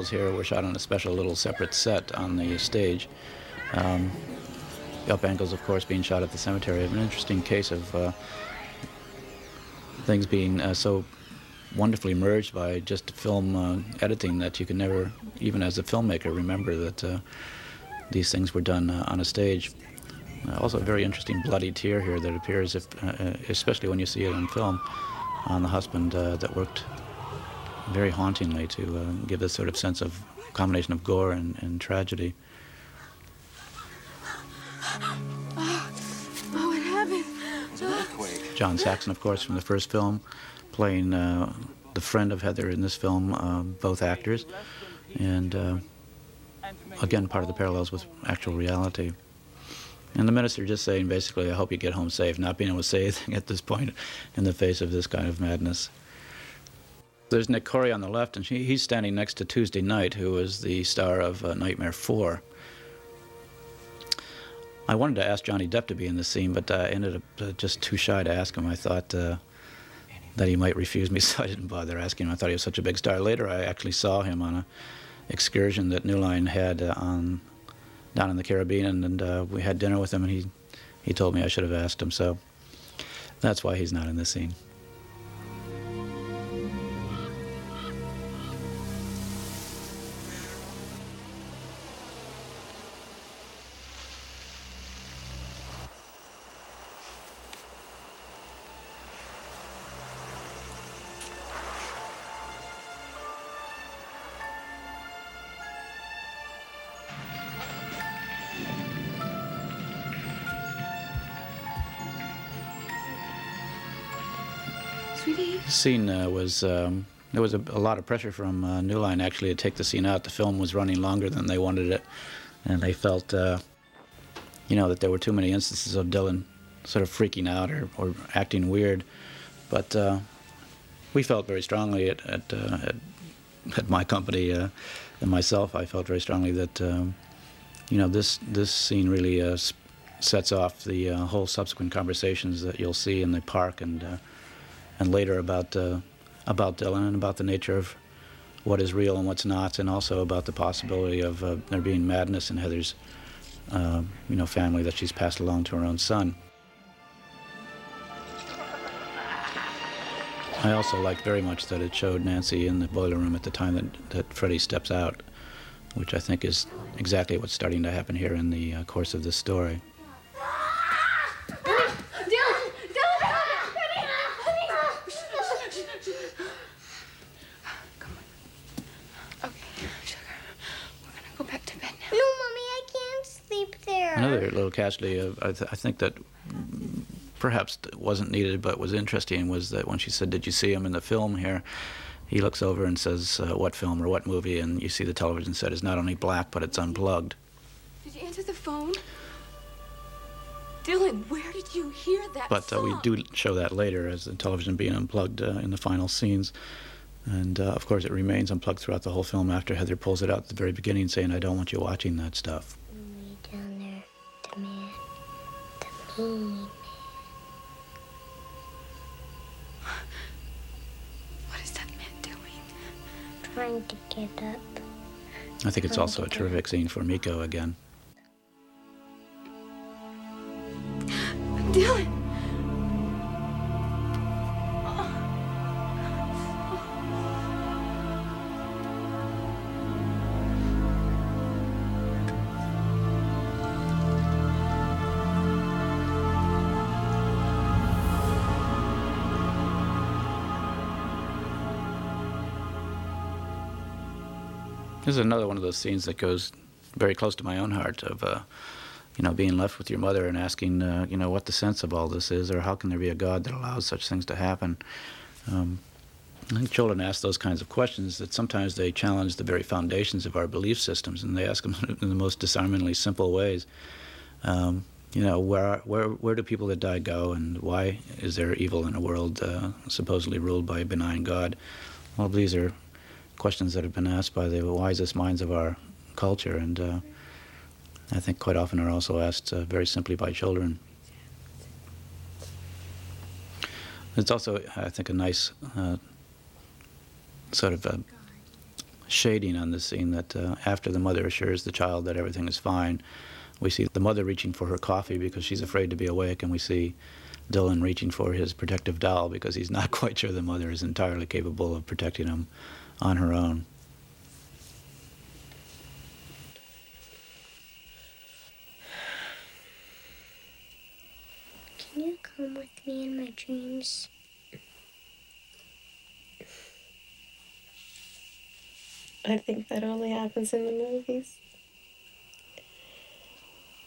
Here were shot on a special little separate set on the stage. Um, up angles, of course, being shot at the cemetery. An interesting case of uh, things being uh, so wonderfully merged by just film uh, editing that you can never, even as a filmmaker, remember that uh, these things were done uh, on a stage. Uh, also, a very interesting bloody tear here that appears, if, especially when you see it on film, on the husband that worked very hauntingly to uh, give this sort of sense of combination of gore and, and tragedy. Oh, oh what happened? John Saxon, of course, from the first film, playing uh, the friend of Heather in this film, uh, both actors, and uh, again, part of the parallels with actual reality. And the minister just saying, basically, I hope you get home safe, not being able to say *laughs* anything at this point in the face of this kind of madness. There's Nick Corri on the left, and she, he's standing next to Tuesday Knight, who was the star of uh, Nightmare 4. I wanted to ask Johnny Depp to be in the scene, but I ended up uh, just too shy to ask him. I thought uh, that he might refuse me, *laughs* so I didn't bother asking him. I thought he was such a big star. Later, I actually saw him on a excursion that New Line had uh, on down in the Caribbean, and, and uh, we had dinner with him, and he he told me I should have asked him. So that's why he's not in this scene. Scene uh, was um, there was a, a lot of pressure from uh, New Line actually to take the scene out. The film was running longer than they wanted it, and they felt, uh, you know, that there were too many instances of Dylan sort of freaking out or, or acting weird. But uh, we felt very strongly at at, uh, at, at my company uh, and myself. I felt very strongly that um, you know this this scene really uh, s- sets off the whole subsequent conversations that you'll see in the park and and later about uh, about Dylan and about the nature of what is real and what's not, and also about the possibility of uh, there being madness in Heather's uh, you know family that she's passed along to her own son. I also liked very much that it showed Nancy in the boiler room at the time that, that Freddy steps out which I think is exactly what's starting to happen here in the uh, course of this story. Dylan! Okay, sugar. We're gonna go back to bed now. No, Mommy, I can't sleep there. Little casualty, of, I, th- I think that perhaps wasn't needed but was interesting was that when she said, Did you see him in the film here? He looks over and says, uh, What film or what movie? And you see the television set is not only black, but it's unplugged. Did you answer the phone? Dylan, where did you hear that But uh, we do show that later as the television being unplugged uh, in the final scenes. And uh, of course, it remains unplugged throughout the whole film after Heather pulls it out at the very beginning, saying, I don't want you watching that stuff. What is that man doing? Trying to get up. I think it's also a terrific scene for Miko again. Dylan! This is another one of those scenes that goes very close to my own heart of, uh, you know, being left with your mother and asking, uh, you know, what the sense of all this is, or how can there be a God that allows such things to happen? Um, I think children ask those kinds of questions that sometimes they challenge the very foundations of our belief systems, and they ask them *laughs* in the most disarmingly simple ways. Um, you know, where, where, where do people that die go, and why is there evil in a world uh, supposedly ruled by a benign God? Well, these are questions that have been asked by the wisest minds of our culture, and uh, I think quite often are also asked uh, very simply by children. It's also, I think, a nice uh, sort of a shading on the scene that uh, after the mother assures the child that everything is fine, we see the mother reaching for her coffee because she's afraid to be awake, and we see Dylan reaching for his protective doll because he's not *laughs* quite sure the mother is entirely capable of protecting him on her own. Can you come with me in my dreams? I think that only happens in the movies.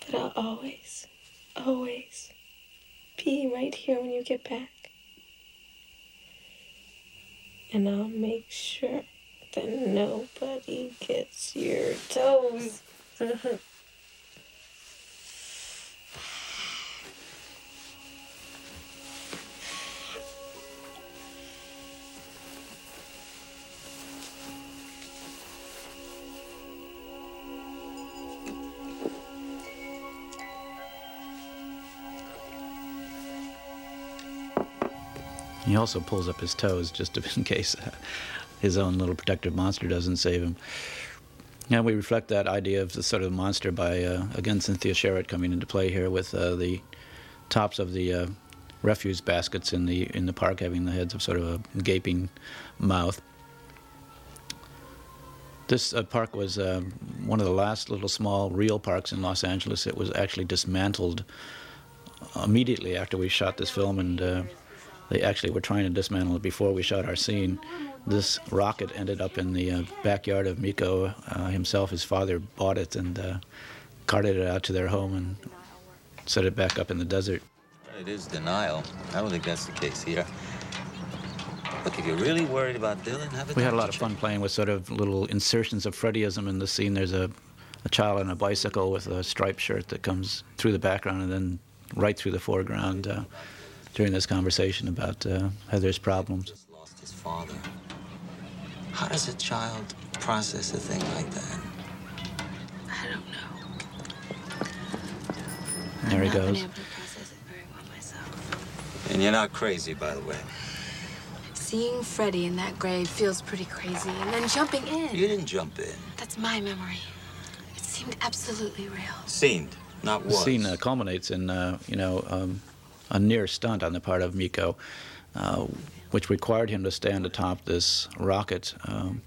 But I'll always, always be right here when you get back. And I'll make sure that nobody gets your toes. *laughs* Uh-huh. He also pulls up his toes just *laughs* in case uh, his own little protective monster doesn't save him. Now we reflect that idea of the sort of monster by, uh, again, Cynthia Charette coming into play here with uh, the tops of the uh, refuse baskets in the in the park having the heads of sort of a gaping mouth. This uh, park was uh, one of the last little small real parks in Los Angeles. It was actually dismantled immediately after we shot this film, and they actually were trying to dismantle it before we shot our scene. This rocket ended up in the uh, backyard of Miko uh, himself. His father bought it and uh, carted it out to their home and set it back up in the desert. It is denial. I don't think that's the case here. Look, if you're really worried about Dylan, have a We had a lot of fun playing with sort of little insertions of Freddyism in the scene. There's a, a child on a bicycle with a striped shirt that comes through the background and then right through the foreground uh, during this conversation about uh, Heather's problems. lost his father. How does a child process a thing like that? I don't know. There he I've not goes. able to process it very well. And you're not crazy, by the way. Seeing Freddy in that grave feels pretty crazy, and then jumping in. You didn't jump in. That's my memory. It seemed absolutely real. Seemed, not The scene uh, culminates in, uh, you know, um, a near stunt on the part of Miko, uh, which required him to stand atop this rocket, um,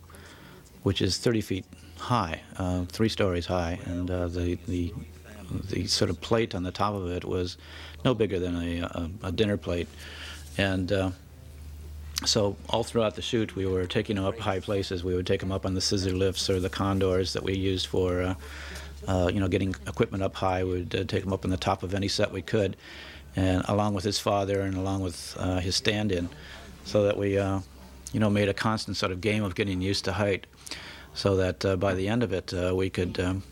which is 30 feet high, uh, three stories high, and uh, the the the sort of plate on the top of it was no bigger than a, a, a dinner plate, and uh, so all throughout the shoot, we were taking them up high places. We would take them up on the scissor lifts or the condors that we used for, uh, uh, you know, getting equipment up high. We would uh, take them up on the top of any set we could, and along with his father and along with uh, his stand-in, so that we, uh, you know, made a constant sort of game of getting used to height, so that uh, by the end of it, we could. Um,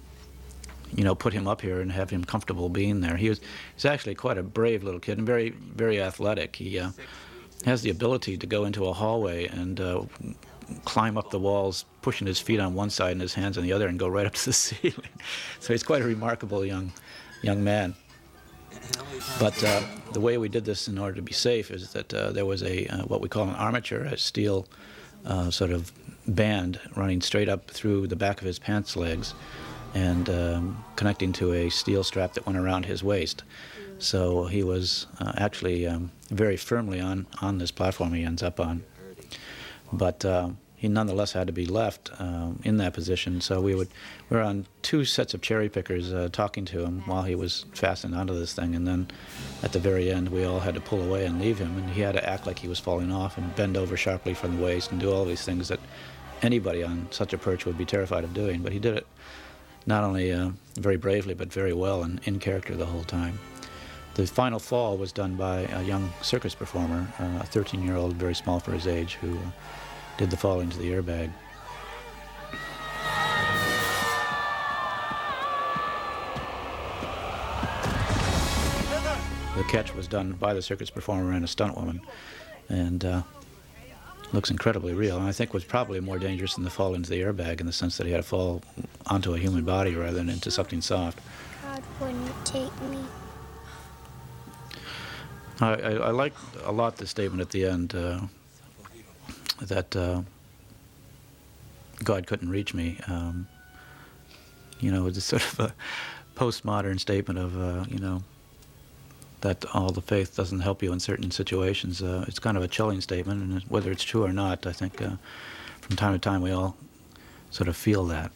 you know, put him up here and have him comfortable being there. He was, he's actually quite a brave little kid and very, very athletic. He, has the ability to go into a hallway and uh, climb up the walls, pushing his feet on one side and his hands on the other, and go right up to the *laughs* ceiling. so he's quite a remarkable young, young man. But uh, the way we did this in order to be safe is that uh, there was a uh, what we call an armature, a steel uh, sort of band running straight up through the back of his pants legs and um, connecting to a steel strap that went around his waist. So he was uh, actually um, very firmly on, on this platform he ends up on. But uh, he nonetheless had to be left um, in that position. So we would we were on two sets of cherry pickers uh, talking to him while he was fastened onto this thing, and then at the very end we all had to pull away and leave him, and he had to act like he was falling off and bend over sharply from the waist and do all these things that anybody on such a perch would be terrified of doing. But he did it not only uh, very bravely but very well and in character the whole time. The final fall was done by a young circus performer, uh, a 13 year old, very small for his age, who uh, did the fall into the airbag. The catch was done by the circus performer and a stunt woman, and uh, looks incredibly real. And I think was probably more dangerous than the fall into the airbag in the sense that he had to fall onto a human body rather than into something soft. God wouldn't take me. I, I, I like a lot the statement at the end uh, that uh, God couldn't reach me. Um, you know, it's *laughs* sort of a postmodern statement of, uh, you know, that all the faith doesn't help you in certain situations. Uh, it's kind of a chilling statement, and whether it's true or not, I think uh, from time to time we all sort of feel that.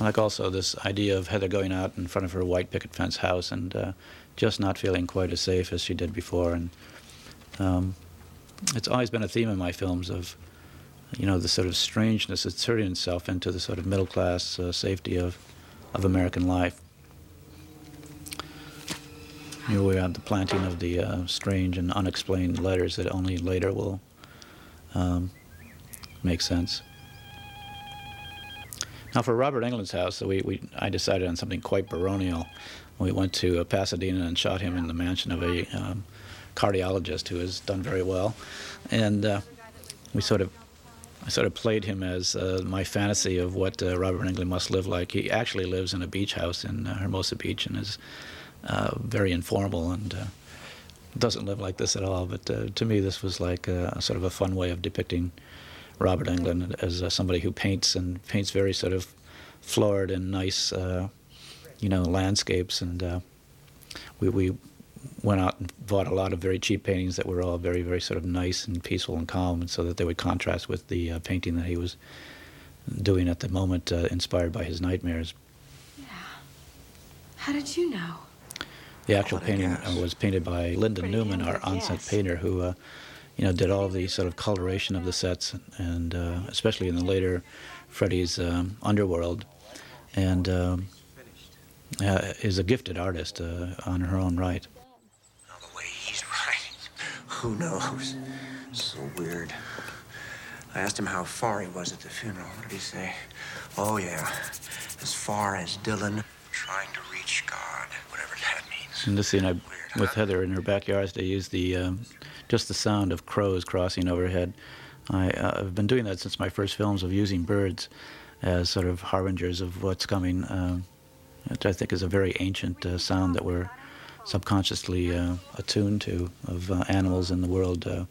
I like also this idea of Heather going out in front of her white picket fence house and uh, just not feeling quite as safe as she did before. And um, it's always been a theme in my films of, you know, the sort of strangeness inserting itself into the sort of middle class uh, safety of, of American life. Here we have the planting of the uh, strange and unexplained letters that only later will um, make sense. Now, for Robert Englund's house, we, we, I decided on something quite baronial. We went to uh, Pasadena and shot him in the mansion of a um, cardiologist who has done very well. And uh, we sort of I sort of played him as uh, my fantasy of what uh, Robert Englund must live like. He actually lives in a beach house in uh, Hermosa Beach and is uh, very informal and doesn't live like this at all. But to me, this was like a, sort of a fun way of depicting Robert Englund as somebody who paints and paints very sort of florid and nice, you know, landscapes. And we, we went out and bought a lot of very cheap paintings that were all very, very sort of nice and peaceful and calm, and so that they would contrast with the uh, painting that he was doing at the moment, uh, inspired by his nightmares. Yeah. How did you know? The actual painting uh, was painted by Lyndon Newman, our on-set yes. painter, who you know, did all the sort of coloration of the sets, and uh, especially in the later Freddy's um, Underworld, and um, uh, is a gifted artist uh, on her own right. Who knows? So weird. I asked him how far he was at the funeral. What did he say? Oh, yeah. As far as Dylan trying to reach God, whatever that means. In this scene, I, with Heather in her backyard, they used the um, just the sound of crows crossing overhead. I, uh, I've been doing that since my first films of using birds as sort of harbingers of what's coming, um, which I think is a very ancient uh, sound that we're subconsciously uh, attuned to of uh, animals in the world, uh,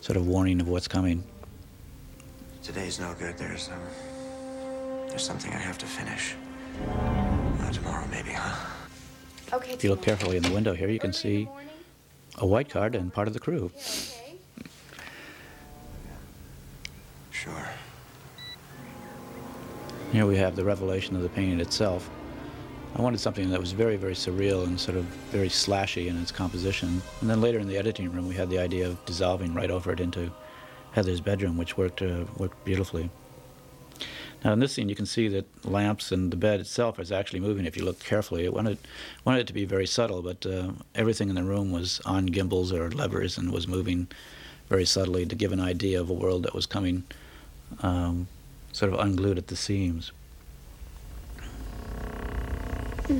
sort of warning of what's coming. Today's no good. There's, um, there's something I have to finish. Uh, tomorrow, maybe, huh? Okay. If you look carefully in the window here, you can see a white card and part of the crew. Sure. Here we have the revelation of the painting itself. I wanted something that was very, very surreal and sort of very slashy in its composition. And then later in the editing room, we had the idea of dissolving right over it into Heather's bedroom, which worked uh, worked beautifully. Now in this scene, you can see that lamps and the bed itself is actually moving if you look carefully. It wanted wanted it to be very subtle, but uh, everything in the room was on gimbals or levers and was moving very subtly to give an idea of a world that was coming um, sort of unglued at the seams. We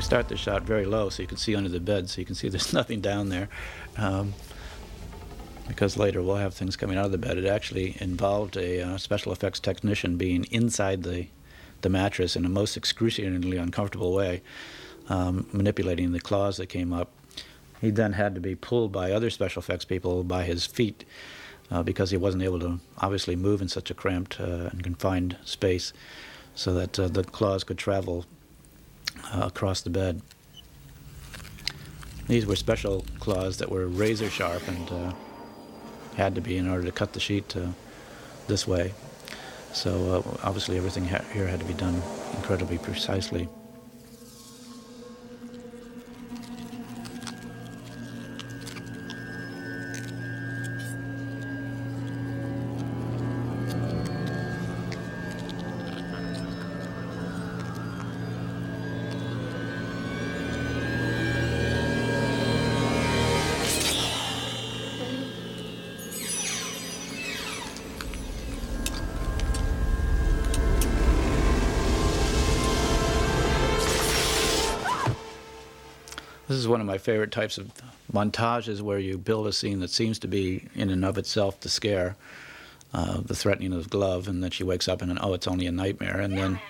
start the shot very low so you can see under the bed, so you can see there's *laughs* nothing down there. Um, because later we'll have things coming out of the bed. It actually involved a uh, special effects technician being inside the, the mattress in a most excruciatingly uncomfortable way, um, manipulating the claws that came up. He then had to be pulled by other special effects people by his feet uh, because he wasn't able to obviously move in such a cramped uh, and confined space so that uh, the claws could travel uh, across the bed. These were special claws that were razor sharp and uh, had to be in order to cut the sheet this way. So uh, obviously everything here had to be done incredibly precisely. Favorite types of montages where you build a scene that seems to be, in and of itself, the scare, uh, the threatening of the glove, and then she wakes up and, oh, it's only a nightmare. And then,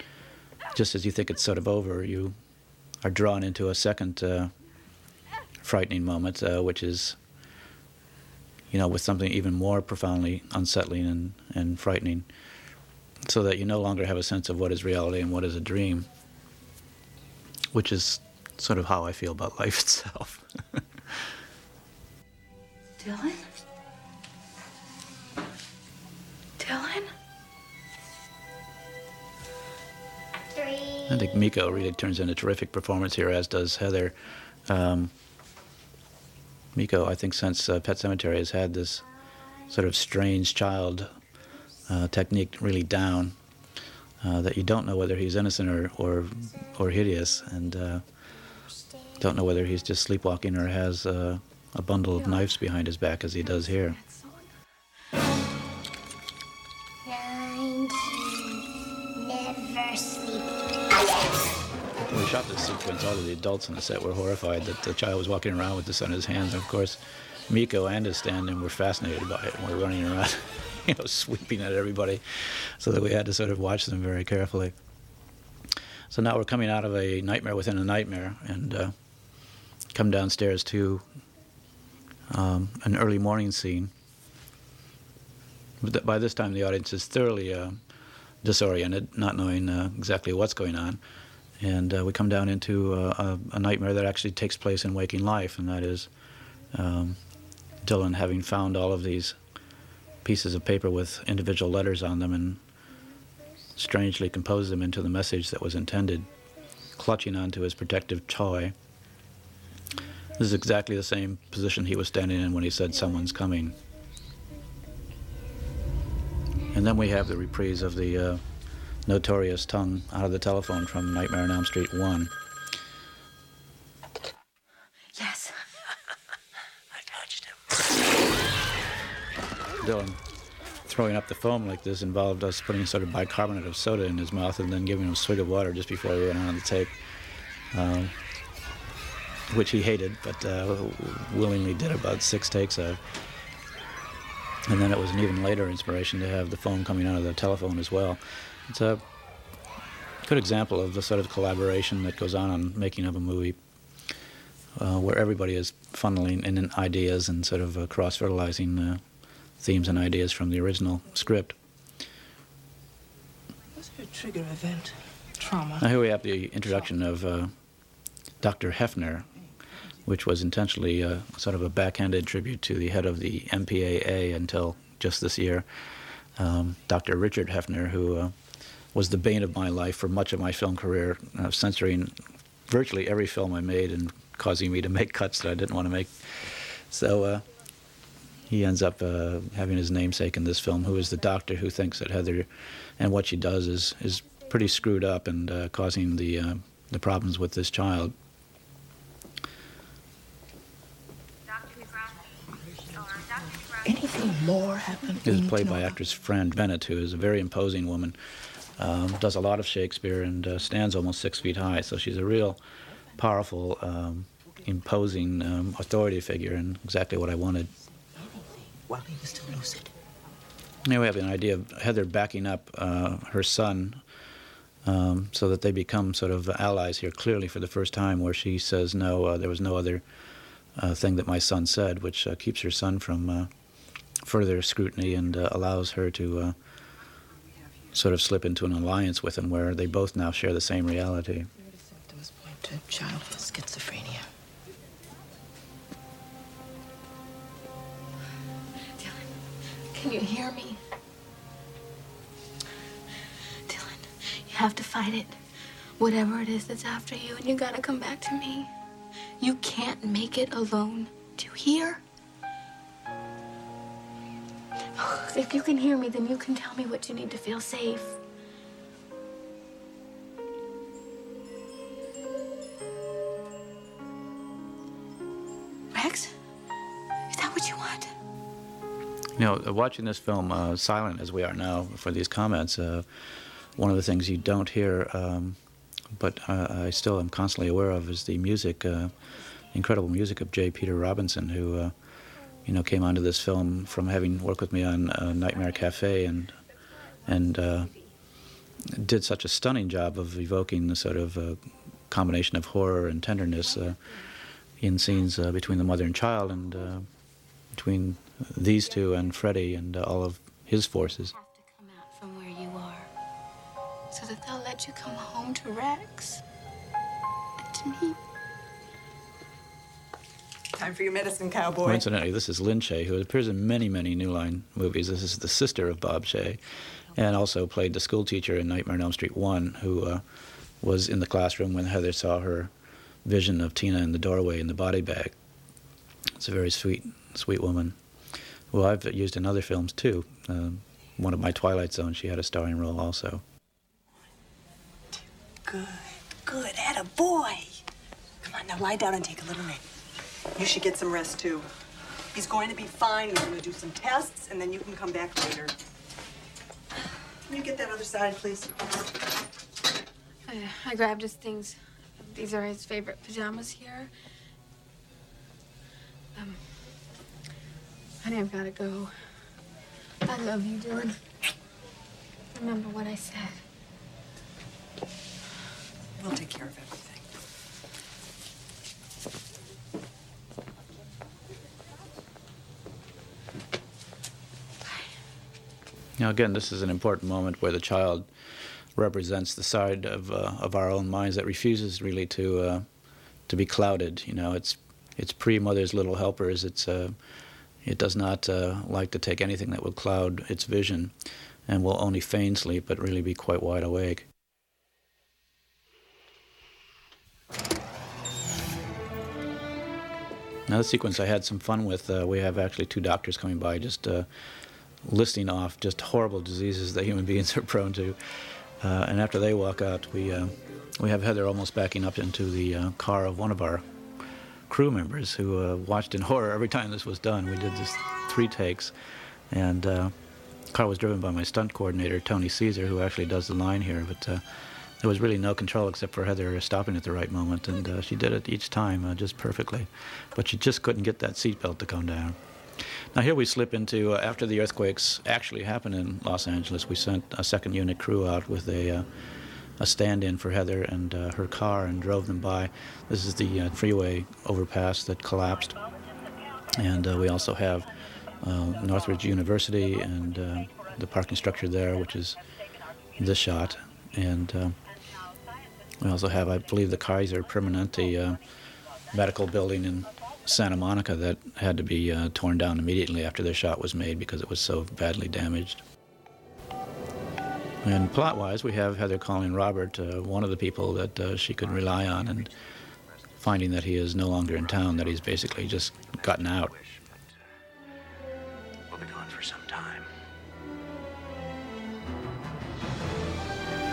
just as you think it's sort of over, you are drawn into a second uh, frightening moment, uh, which is, you know, with something even more profoundly unsettling and, and frightening, so that you no longer have a sense of what is reality and what is a dream, which is sort of how I feel about life *laughs* itself. Dylan? Dylan? Three. I think Miko really turns in a terrific performance here, as does Heather. Um, Miko, I think, since uh, Pet Sematary has had this sort of strange child uh, technique really down, uh, that you don't know whether he's innocent or or, or hideous, and uh, don't know whether he's just sleepwalking or has uh, a bundle of knives behind his back, as he does here. Nineteen. Never sleep. When we shot this sequence, all of the adults on the set were horrified that the child was walking around with this on his hands. And of course, Miko and his stand-in were fascinated by it and were running around, *laughs* you know, sweeping at everybody, so that we had to sort of watch them very carefully. So now we're coming out of a nightmare within a nightmare, and uh, come downstairs to um, an early morning scene. But by this time, the audience is thoroughly uh, disoriented, not knowing uh, exactly what's going on. And uh, we come down into uh, a, a nightmare that actually takes place in waking life, and that is um, Dylan having found all of these pieces of paper with individual letters on them and strangely composed them into the message that was intended, clutching onto his protective toy. This is exactly the same position he was standing in when he said, Someone's coming. And then we have the reprise of the uh, notorious tongue out of the telephone from Nightmare on Elm Street 1. Yes. *laughs* I touched him. Dylan throwing up the foam like this involved us putting sort of bicarbonate of soda in his mouth and then giving him a swig of water just before we went on the tape, um, which he hated, but uh, willingly did about six takes of. And then it was an even later inspiration to have the phone coming out of the telephone as well. It's a good example of the sort of collaboration that goes on on making of a movie, uh, where everybody is funneling in ideas and sort of uh, cross-fertilizing uh, themes and ideas from the original script. What's your trigger event? Trauma. Now here we have the introduction of uh, Dr. Heffner, which was intentionally uh, sort of a backhanded tribute to the head of the MPAA until just this year, um, Dr. Richard Heffner, who uh, was the bane of my life for much of my film career, uh, censoring virtually every film I made and causing me to make *laughs* cuts that I didn't want to make. So uh, he ends up uh, having his namesake in this film, who is the doctor who thinks that Heather and what she does is, is pretty screwed up and uh, causing the, the problems with this child. Anything more happened? This is played by actress Fran Bennett, who is a very imposing woman. Um, does a lot of Shakespeare and uh, stands almost six feet high. So she's a real powerful, um, imposing um, authority figure, and exactly what I wanted. While he was still lucid. Now we have an idea of Heather backing up uh, her son um, so that they become sort of allies here clearly for the first time, where she says, No, uh, there was no other uh, thing that my son said, which uh, keeps her son from uh, further scrutiny and uh, allows her to uh, sort of slip into an alliance with him where they both now share the same reality. Symptoms point to childhood schizophrenia. Dylan, Can you hear me? Dylan, you have to fight it. Whatever it is that's after you, and you gotta come back to me. You can't make it alone. Do you hear? *sighs* If you can hear me, then you can tell me what you need to feel safe. Rex? Is that what you want? You know, uh, watching this film, uh, silent as we are now for these comments, uh, one of the things you don't hear, um, but uh, I still am constantly aware of, is the music, uh, incredible music of J. Peter Robinson, who, uh, you know, came onto this film from having worked with me on uh, Nightmare Cafe and and uh, did such a stunning job of evoking the sort of uh, combination of horror and tenderness in scenes between the mother and child and between these two and Freddy and uh, all of his forces. So that they'll let you come home to Rex. And to me. Time for your medicine, cowboy. Coincidentally, this is Lin Shaye, who appears in many, many New Line movies. This is the sister of Bob Shaye, and also played the school teacher in Nightmare on Elm Street 1, who uh, was in the classroom when Heather saw her vision of Tina in the doorway in the body bag. It's a very sweet, sweet woman. Well, I've used in other films too. Um, one of my Twilight Zone, she had a starring role also. Good, good. At a boy. Come on, now lie down and take a little nap. You should get some rest too. He's going to be fine. He's going to do some tests, and then you can come back later. Can you get that other side, please? I, I grabbed his things. These are his favorite pajamas here. Um, honey, I've got to go. I love you, Dylan. Remember what I said. We'll take care of everything. Now, again, this is an important moment where the child represents the side of uh, of our own minds that refuses really to uh, to be clouded. You know, it's it's pre Mother's Little Helpers. It's uh, it does not uh, like to take anything that would cloud its vision, and will only feign sleep, but really be quite wide awake. Now, the sequence I had some fun with. Uh, we have actually two doctors coming by, just uh, listing off just horrible diseases that human *laughs* beings are prone to. Uh, and after they walk out, we uh, we have Heather almost backing up into the uh, car of one of our crew members who uh, watched in horror every time this was done. We did this three takes, and uh, the car was driven by my stunt coordinator Tony Cecere, who actually does the line here. But uh, there was really no control except for Heather stopping at the right moment, and uh, she did it each time uh, just perfectly. But she just couldn't get that seatbelt to come down. Now here we slip into uh, after the earthquakes actually happened in Los Angeles. We sent a second unit crew out with a a stand-in for Heather and uh, her car and drove them by. This is the uh, freeway overpass that collapsed, and uh, we also have uh, Northridge University and uh, the parking structure there, which is this shot, and uh, we also have, I believe, the Kaiser Permanente uh, medical building in Santa Monica that had to be uh, torn down immediately after the shot was made because it was so badly damaged. And plot-wise, we have Heather calling Robert uh, one of the people that uh, she could rely on, and finding that he is no longer in town, that he's basically just gotten out. We'll be gone for some time.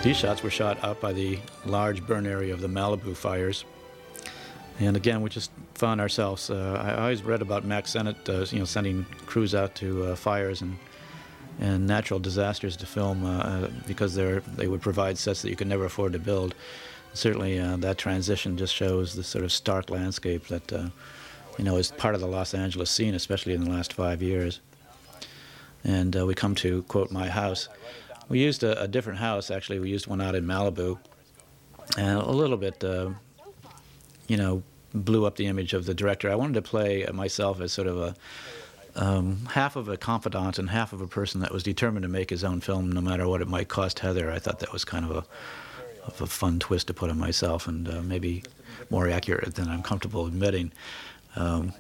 These shots were shot out by the large burn area of the Malibu fires. And again, we just found ourselves. Uh, I always read about Mack Sennett, uh, you know, sending crews out to uh, fires and and natural disasters to film uh, uh, because they they would provide sets that you could never afford to build. Certainly, uh, that transition just shows the sort of stark landscape that you know is part of the Los Angeles scene, especially in the last five years. And we come to quote my house. We used a, a, different house actually. We used one out in Malibu, and a little bit, you know, blew up the image of the director. I wanted to play myself as sort of a um, half of a confidant and half of a person that was determined to make his own film, no matter what it might cost Heather. I thought that was kind of a, of a fun twist to put on myself, and uh, maybe more accurate than I'm comfortable admitting. Um,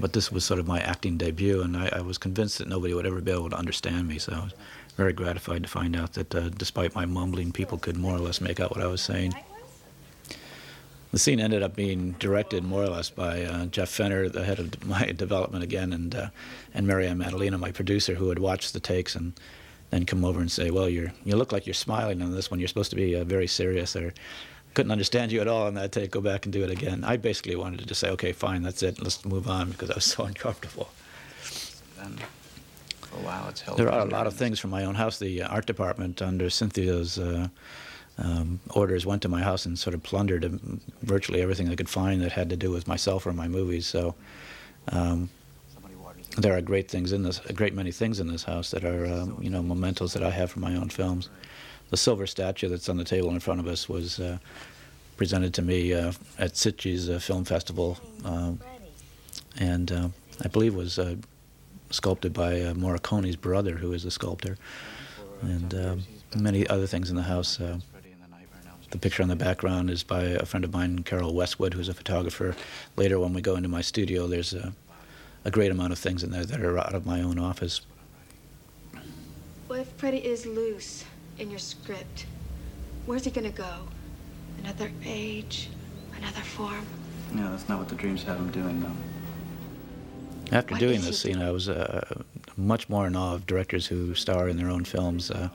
but this was sort of my acting debut, and I, I, was convinced that nobody would ever be able to understand me. So I was very gratified to find out that, uh, despite my mumbling, people could more or less make out what I was saying. The scene ended up being directed more or less by uh, Jeff Fenner, the head of *laughs* my development again, and uh, and Marianne Maddalena, my producer, who had watched the takes and then come over and say, "Well, you you look like you're smiling on this one. You're supposed to be uh, very serious." Or couldn't understand you at all on that take. Go back and do it again. I basically wanted to just say, "Okay, fine, that's it. Let's move on," because I was *laughs* so uncomfortable. Then, oh wow, it's held. There are a lot of things from my own house. The art department under Cynthia's uh, um, orders went to my house and sort of plundered virtually everything they could find that had to do with myself or my movies. So um, there are great things in this, a great many things in this house that are, um, you know, mementos that I have from my own films. The silver statue that's on the table in front of us was uh, presented to me uh, at Sitges uh, Film Festival, um, and uh, I believe was uh, sculpted by Morricone's brother, who is a sculptor, and um, many other things in the house. The picture on the background is by a friend of mine, Carol Westwood, who's a photographer. Later, when we go into my studio, there's a, a great amount of things in there that are out of my own office. What if Freddy is loose in your script? Where's he gonna go? Another age, another form? No, that's not what the dreams have him doing, though. After what doing this, you know, I was uh, much more in awe of directors who star in their own films. Uh,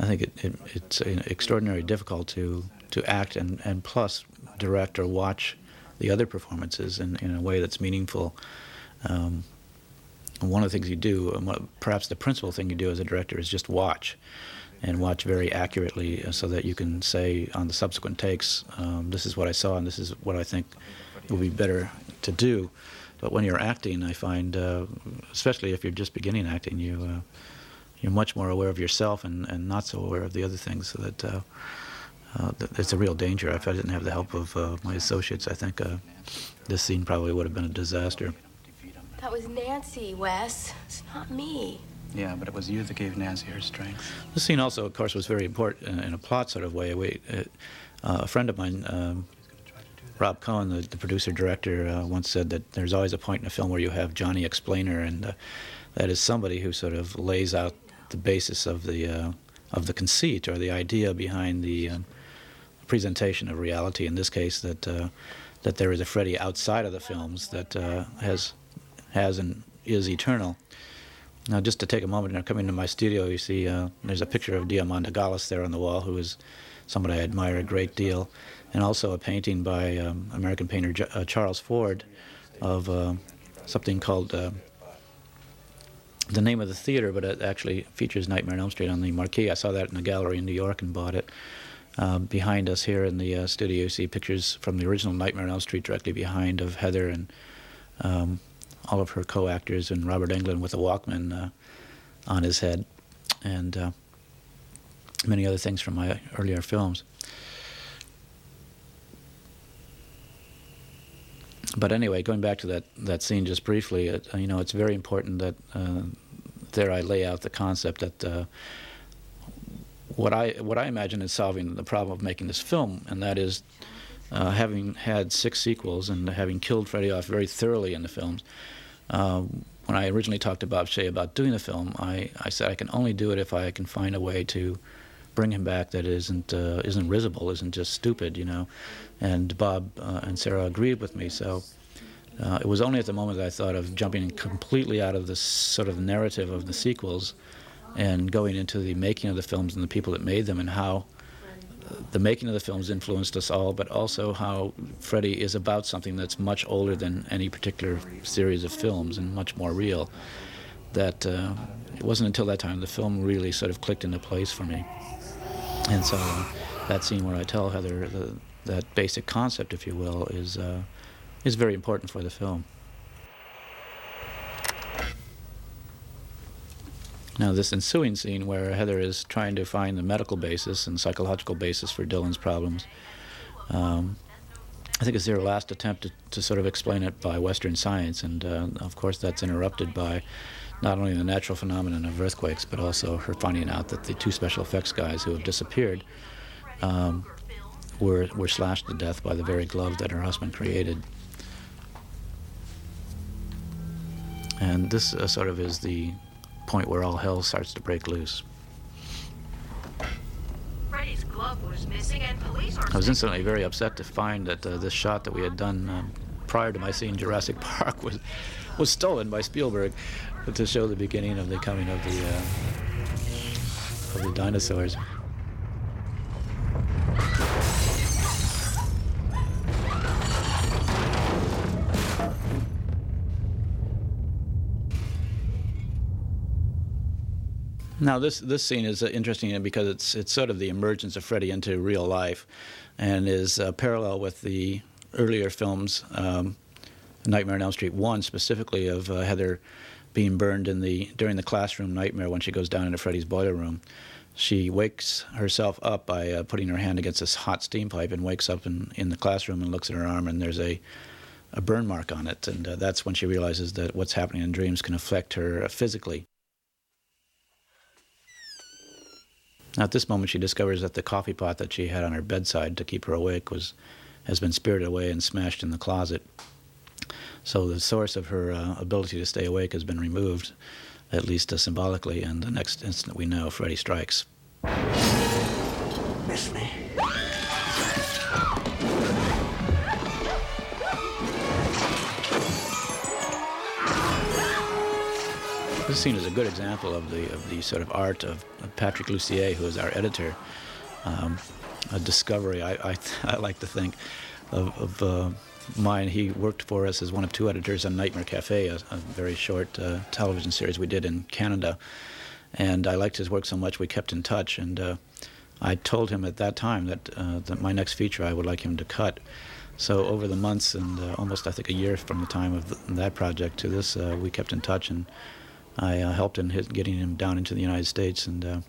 I think it, it, it's extraordinarily difficult to, to act and, and plus direct or watch the other performances in, in a way that's meaningful. Um, one of the things you do, perhaps the principal thing you do as a director, is just watch and watch very accurately uh, so that you can say on the subsequent takes, um, this is what I saw and this is what I think would be better to do. But when you're acting, I find, uh, especially if you're just beginning acting, you uh, you're much more aware of yourself and, and not so aware of the other things. So that uh, uh, it's a real danger. If I didn't have the help of uh, my associates, I think uh, this scene probably would have been a disaster. That was Nancy, Wes. It's not me. Yeah, but it was you that gave Nancy her strength. This scene also, of course, was very important in a plot sort of way. We, uh, a friend of mine, um, Rob Cohen, the, the producer director, uh, once said that there's always a point in a film where you have Johnny Explainer, and that is somebody who sort of lays out the basis of the uh, of the conceit or the idea behind the uh, presentation of reality. In this case, that uh, that there is a Freddy outside of the films that uh, has has and is eternal. Now, just to take a moment, now coming to my studio, you see uh, there's a picture of Diamanda Galás there on the wall, who is somebody I admire a great deal, and also a painting by um, American painter J uh, Charles Ford of something called the name of the theater, but it actually features Nightmare on Elm Street on the marquee. I saw that in a gallery in New York and bought it. Uh, behind us here in the uh, studio, you see pictures from the original Nightmare on Elm Street directly behind of Heather and um, all of her co-actors and Robert Englund with a Walkman uh, on his head. And uh, many other things from my earlier films. But anyway, going back to that, that scene just briefly, it, you know, it's very important that uh, there I lay out the concept that uh, what I what I imagine is solving the problem of making this film, and that is uh, having had six sequels and having killed Freddy off very thoroughly in the films. Uh, when I originally talked to Bob Shaye about doing the film, I, I said I can only do it if I can find a way to bring him back that isn't uh, isn't risible, isn't just stupid, you know. And Bob uh, and Sara agreed with me, so. Uh, it was only at the moment that I thought of jumping completely out of the sort of narrative of the sequels and going into the making of the films and the people that made them and how the making of the films influenced us all, but also how Freddy is about something that's much older than any particular series of films and much more real. That uh, it wasn't until that time the film really sort of clicked into place for me. And so uh, that scene where I tell Heather the, that basic concept, if you will, is uh, is very important for the film. Now, this ensuing scene where Heather is trying to find the medical basis and psychological basis for Dylan's problems, um, I think it's their last attempt to, to, sort of explain it by Western science, and uh, of course that's interrupted by not only the natural phenomenon of earthquakes, but also her finding out that the two special effects guys who have disappeared um, were, were slashed to death by the very glove that her husband created. And this uh, sort of is the point where all hell starts to break loose. Freddy's glove was missing and police are I was instantly very upset to find that uh, this shot that we had done um, prior to my seeing Jurassic *laughs* Park was was stolen by Spielberg to show the beginning of the coming of the uh, of the dinosaurs. Now, this this scene is uh, interesting because it's it's sort of the emergence of Freddy into real life, and is uh, parallel with the earlier films, um, Nightmare on Elm Street one specifically of uh, Heather being burned in the during the classroom nightmare when she goes down into Freddy's boiler room. She wakes herself up by uh, putting her hand against this hot steam pipe and wakes up in, in the classroom and looks at her arm and there's a a burn mark on it, and uh, that's when she realizes that what's happening in dreams can affect her uh, physically. At this moment, she discovers that the coffee pot that she had on her bedside to keep her awake was has been spirited away and smashed in the closet. So the source of her uh, ability to stay awake has been removed, at least uh, symbolically. And the next instant, we know Freddy strikes. Miss me. This scene is a good example of the of the sort of art of, Patrick Lussier, who is our editor. Um, a discovery, I, I, *laughs* I, like to think, of, of uh, mine. He worked for us as one of two editors on Nightmare Cafe, a, a very short uh, television series we did in Canada. And I liked his work so much, we kept in touch. And uh, I told him at that time that, uh, that my next feature I would like him to cut. So over the months and uh, almost, I think, a year from the time of the, that project to this, uh, we kept in touch. and I uh, helped in his, getting him down into the United States, and uh,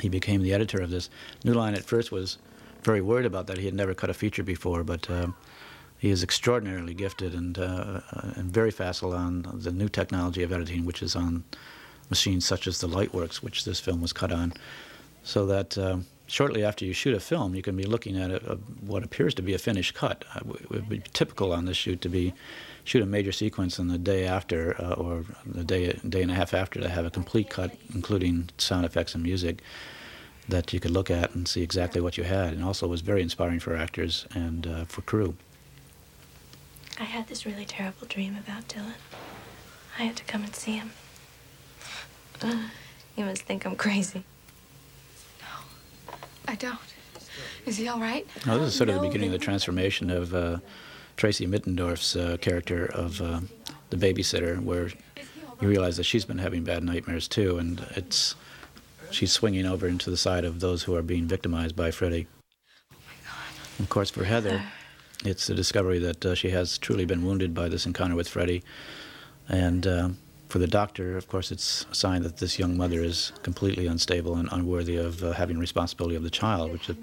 he became the editor of this. New Line at first was very worried about that. He had never cut a feature before, but uh, he is extraordinarily gifted and uh, and very facile on the new technology of editing, which is on machines such as the Lightworks, which this film was cut on. So that uh, shortly after you shoot a film, you can be looking at a, a, what appears to be a finished cut. It would be typical on this shoot to be shoot a major sequence and the day after uh, or the day day and a half after to have a complete cut, including sound effects and music, that you could look at and see exactly what you had, and also was very inspiring for actors and uh, for crew. I had this really terrible dream about Dylan. I had to come and see him. Uh, *sighs* you must think I'm crazy. No, I don't. Is he all right? Oh, this is sort of the beginning of the transformation of uh, Tracy Middendorf's uh, character of uh, the babysitter, where you realize that she's been having bad nightmares too, and it's she's swinging over into the side of those who are being victimized by Freddy. of course, for Heather, it's the discovery that uh, she has truly been wounded by this encounter with Freddy, and uh, for the doctor, of course, it's a sign that this young mother is completely unstable and unworthy of uh, having responsibility of the child, which, of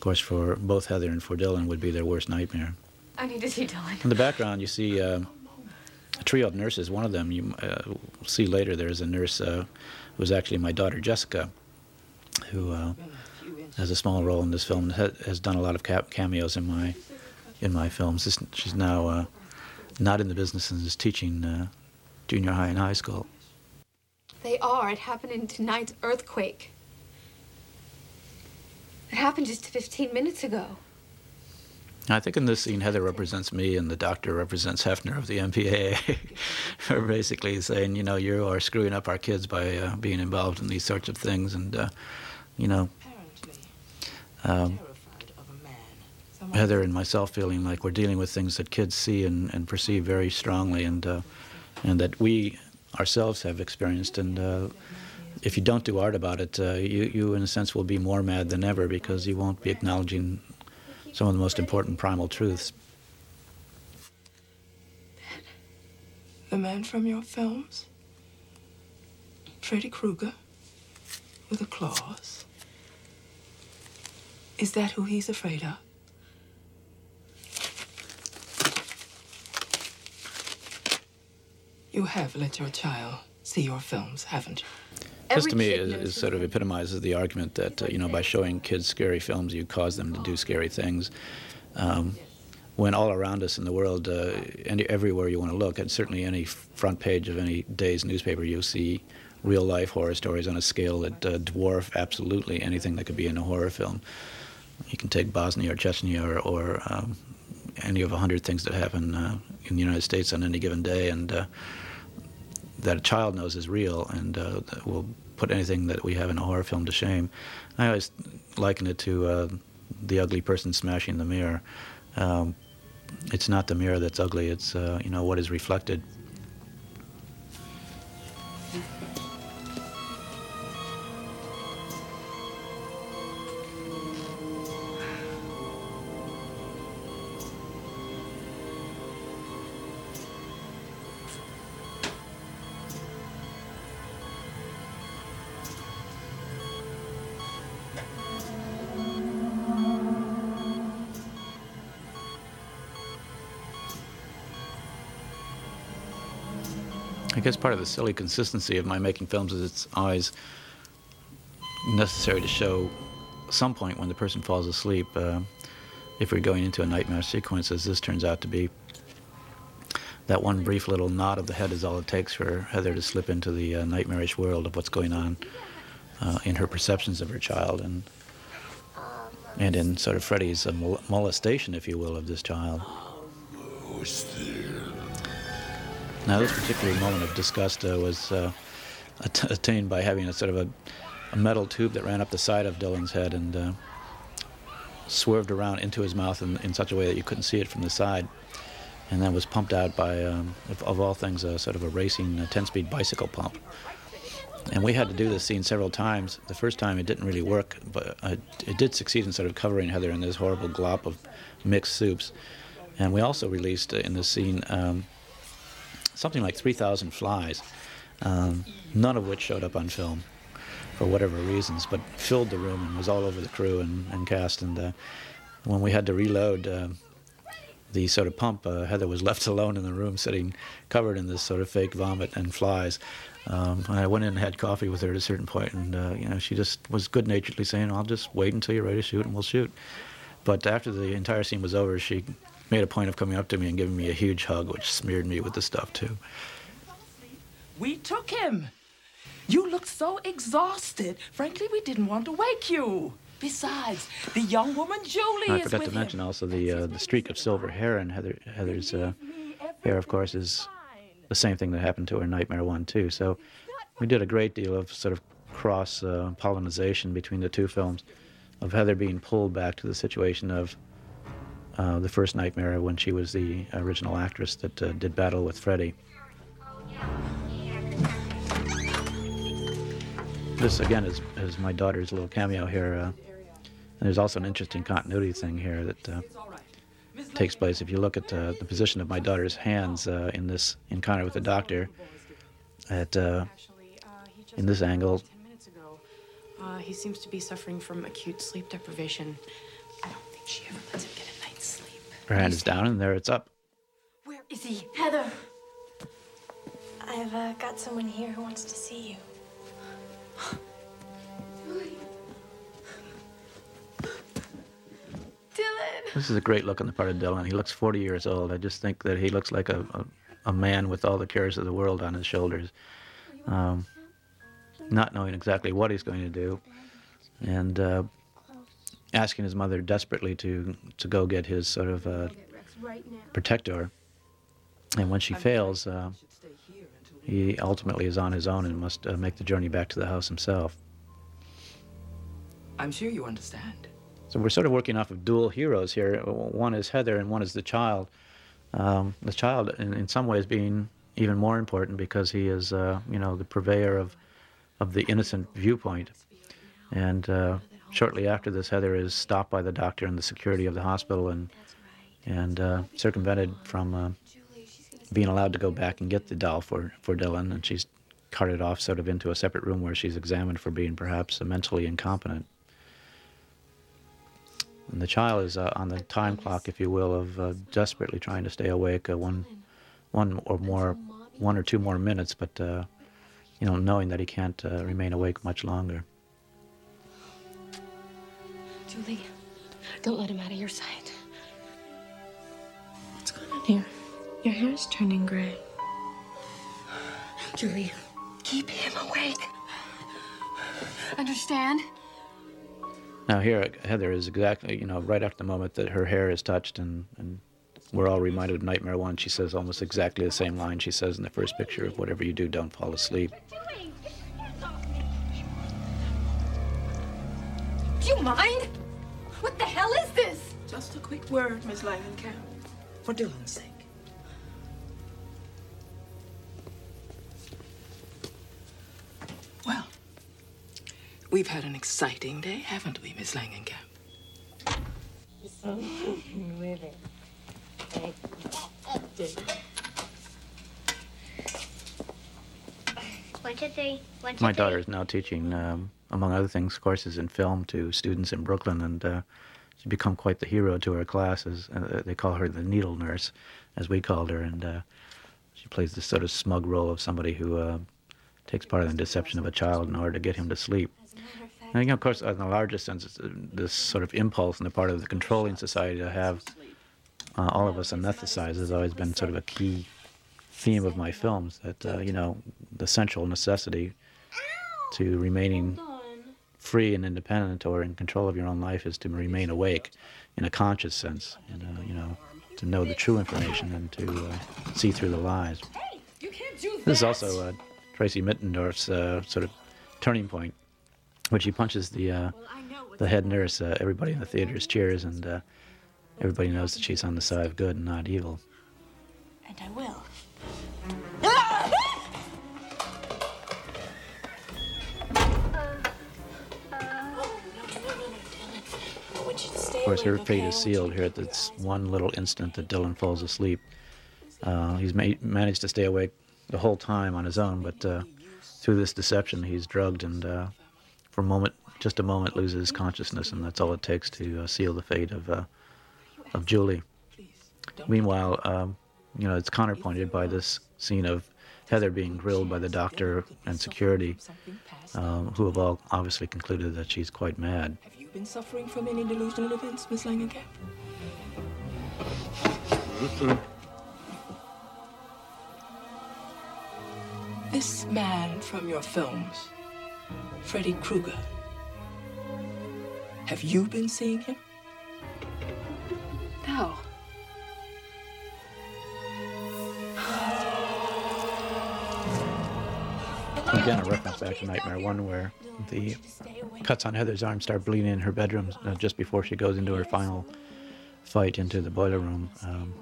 course, for both Heather and for Dylan would be their worst nightmare. I need to see Dylan. In the background, you see uh, a trio of nurses. One of them, you uh, see later, there's a nurse uh, who was actually my daughter Jessica, who uh, has a small role in this film. Ha- has done a lot of ca- cameos in my in my films. This, she's now uh, not in the business and is teaching uh, junior high and high school. They are. It happened in tonight's earthquake. It happened just 15 minutes ago. I think in this scene, Heather represents me and the doctor represents Heffner of the MPAA. *laughs* We're basically saying, you know, you are screwing up our kids by uh, being involved in these sorts of things. And, uh, you know, um, Heather and myself feeling like we're dealing with things that kids see and, and perceive very strongly and, uh, and that we ourselves have experienced. And uh, if you don't do art about it, uh, you, you, in a sense, will be more mad than ever because you won't be acknowledging some of the most important primal truths. The man from your films? Freddy Krueger? With the claws? Is that who he's afraid of? You have let your child see your films, haven't you? This to me is, is sort of epitomizes the argument that uh, you know by showing kids scary films you cause them to do scary things. Um, when all around us in the world, uh, any, everywhere you want to look, and certainly any front page of any day's newspaper, you see real life horror stories on a scale that uh, dwarf absolutely anything that could be in a horror film. You can take Bosnia or Chechnya or, or um, any of a hundred things that happen uh, in the United States on any given day, and uh, that a child knows is real and uh, will put anything that we have in a horror film to shame. I always liken it to uh, the ugly person smashing the mirror. Um, it's not the mirror that's ugly; it's uh, you know what is reflected. Part of the silly consistency of my making films is it's always necessary to show some point when the person falls asleep. Uh, if we're going into a nightmare sequence, as this turns out to be, that one brief little nod of the head is all it takes for Heather to slip into the uh, nightmarish world of what's going on uh, in her perceptions of her child and and in sort of Freddy's uh, mol- molestation, if you will, of this child. Now, this particular moment of disgust uh, was uh, att- attained by having a sort of a, a, metal tube that ran up the side of Dylan's head and uh, swerved around into his mouth in, in, such a way that you couldn't see it from the side. And then was pumped out by, um, of, of, all things, a sort of a racing 10 speed bicycle pump. And we had to do this scene several times. The first time it didn't really work, but uh, it did succeed in sort of covering Heather in this horrible glop of mixed soups. And we also released uh, in this scene um, something like 3,000 flies, um, none of which showed up on film for whatever reasons, but filled the room and was all over the crew and, and cast. And uh, when we had to reload uh, the sort of pump, uh, Heather was *laughs* left alone in the room, sitting covered in this sort of fake vomit and flies. Um, I went in and had coffee with her at a certain point, and uh, you know she just was good-naturedly saying, "I'll just wait until you're ready to shoot, and we'll shoot." But after the entire scene was over, she made a point of coming up to me and giving me a huge hug, which smeared me with the stuff too. We took him. You looked so exhausted. Frankly, we didn't want to wake you. Besides, the young woman Julie I forgot to mention also the uh, the streak of silver hair in Heather Heather's uh, hair, of course, is the same thing that happened to her Nightmare One too. So we did a great deal of sort of cross uh, pollination between the two films, of Heather being pulled back to the situation of uh, the first Nightmare when she was the original actress that uh, did battle with Freddy. This again is, is my daughter's little cameo here. Uh, and there's also an interesting continuity thing here that uh, takes place. If you look at uh, the position of my daughter's hands uh, in this encounter with the doctor, at in this angle. He seems to be suffering from acute sleep deprivation. I don't think she ever lets him get sleep. Her hand is down, and there it's up. Where is he? Heather. I've uh, got someone here who wants to see you. *gasps* Dylan. This is a great look on the part of Dylan. He looks 40 years old. I just think that he looks like a, a, a man with all the cares of the world on his shoulders, um, not knowing exactly what he's going to do, and uh, asking his mother desperately to, to go get his sort of uh, protector. And when she fails, uh, he ultimately is on his own and must uh, make the journey back to the house himself. I'm sure you understand. So we're sort of working off of dual heroes here. One is Heather, and one is the child. Um, the child, in, in some ways, being even more important because he is, uh, you know, the purveyor of, of the innocent viewpoint. And uh, shortly after this, Heather is stopped by the doctor and the security of the hospital and and uh, circumvented from uh, being allowed to go back and get the doll for, for Dylan. And she's carted off sort of into a separate room where she's examined for being perhaps mentally incompetent. And the child is uh, on the time clock, if you will, of uh, desperately trying to stay awake uh, one, one or more, one or two more minutes, but uh, you know, knowing that he can't uh, remain awake much longer. Julie, don't let him out of your sight. What's going on here? Your hair is turning gray. *sighs* Julie, keep him awake. Understand? Now here, Heather is exactly, you know, right after the moment that her hair is touched, and, and we're all reminded of Nightmare One. She says almost exactly the same line she says in the first picture of "Whatever you do, don't fall asleep." Do you mind? What the hell is this? Just a quick word, Miss Langenkamp, for Dylan's sake. Well, we've had an exciting day, haven't we, Miss Langenkamp? One, two, three. One, two, My three. daughter is now teaching, um, among other things, courses in film to students in Brooklyn, and uh, she's become quite the hero to her classes. Uh, they call her the needle nurse, as we called her, and uh, she plays this sort of smug role of somebody who uh, takes part in the deception of a child in order to get him to sleep. You know, of course, in the larger sense, it's, uh, this sort of impulse on the part of the controlling society to have uh, all of us anesthetized has always been sort of a key theme of my films. That uh, you know, the central necessity to remaining free and independent or in control of your own life is to remain awake in a conscious sense, and uh, you know, to know the true information and to uh, see through the lies. This is also uh, Tracy Middendorf's uh, sort of turning point, when she punches the uh, the head nurse. Uh, everybody in the theater cheers, and uh, everybody knows that she's on the side of good and not evil. And I will. Course, her fate is sealed here at this one little instant that Dylan falls asleep. Uh, he's ma- managed to stay awake the whole time on his own, but uh, through this deception, he's drugged and, uh, for a moment, just a moment, loses consciousness, and that's all it takes to uh, seal the fate of uh, of Julie. Meanwhile, um, you know, it's counterpointed by this scene of Heather being grilled by the doctor and security, um, who have all obviously concluded that she's quite mad. Have you been suffering from any delusional events, Miss Langenkamp? Mm-hmm. This man from your films, Freddy Krueger. Have you been seeing him? No. Again, a reference back to Nightmare One, where the cuts on Heather's arm start bleeding in her bedroom uh, just before she goes into her final fight into the boiler room um,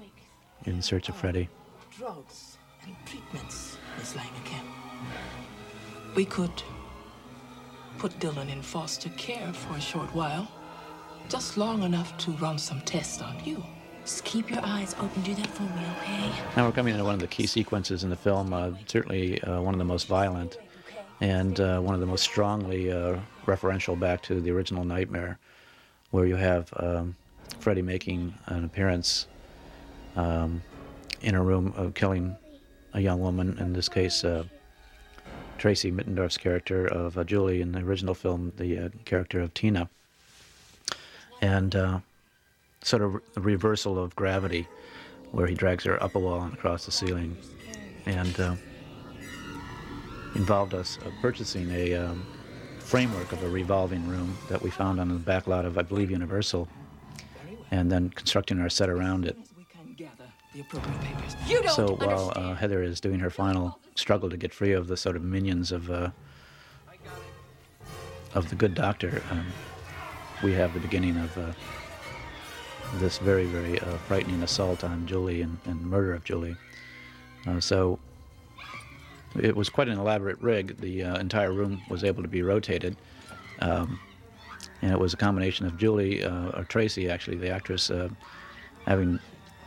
in search of Freddy. Drugs and treatments, Miss Langenkamp. We could put Dylan in foster care for a short while, just long enough to run some tests on you. Just keep your eyes open. Do that for me, okay? Now we're coming into one of the key sequences in the film, uh, certainly uh, one of the most violent and uh, one of the most strongly uh, referential back to the original Nightmare, where you have um, Freddy making an appearance um, in a room of killing a young woman, in this case, uh, Tracy Middendorf's character of uh, Julie in the original film, the uh, character of Tina. And uh, sort of a reversal of gravity, where he drags her up a wall and across the ceiling. And involved us uh, purchasing a um, framework of a revolving room that we found on the back lot of, I believe, Universal, and then constructing our set around it. So while uh, Heather is doing her final struggle to get free of the sort of minions of uh, of the good doctor, um, we have the beginning of uh, this very, very uh, frightening assault on Julie and, and murder of Julie. Uh, so it was quite an elaborate rig. The uh, entire room was able to be rotated. Um, and it was a combination of Julie, uh, or Tracy actually, the actress, uh, having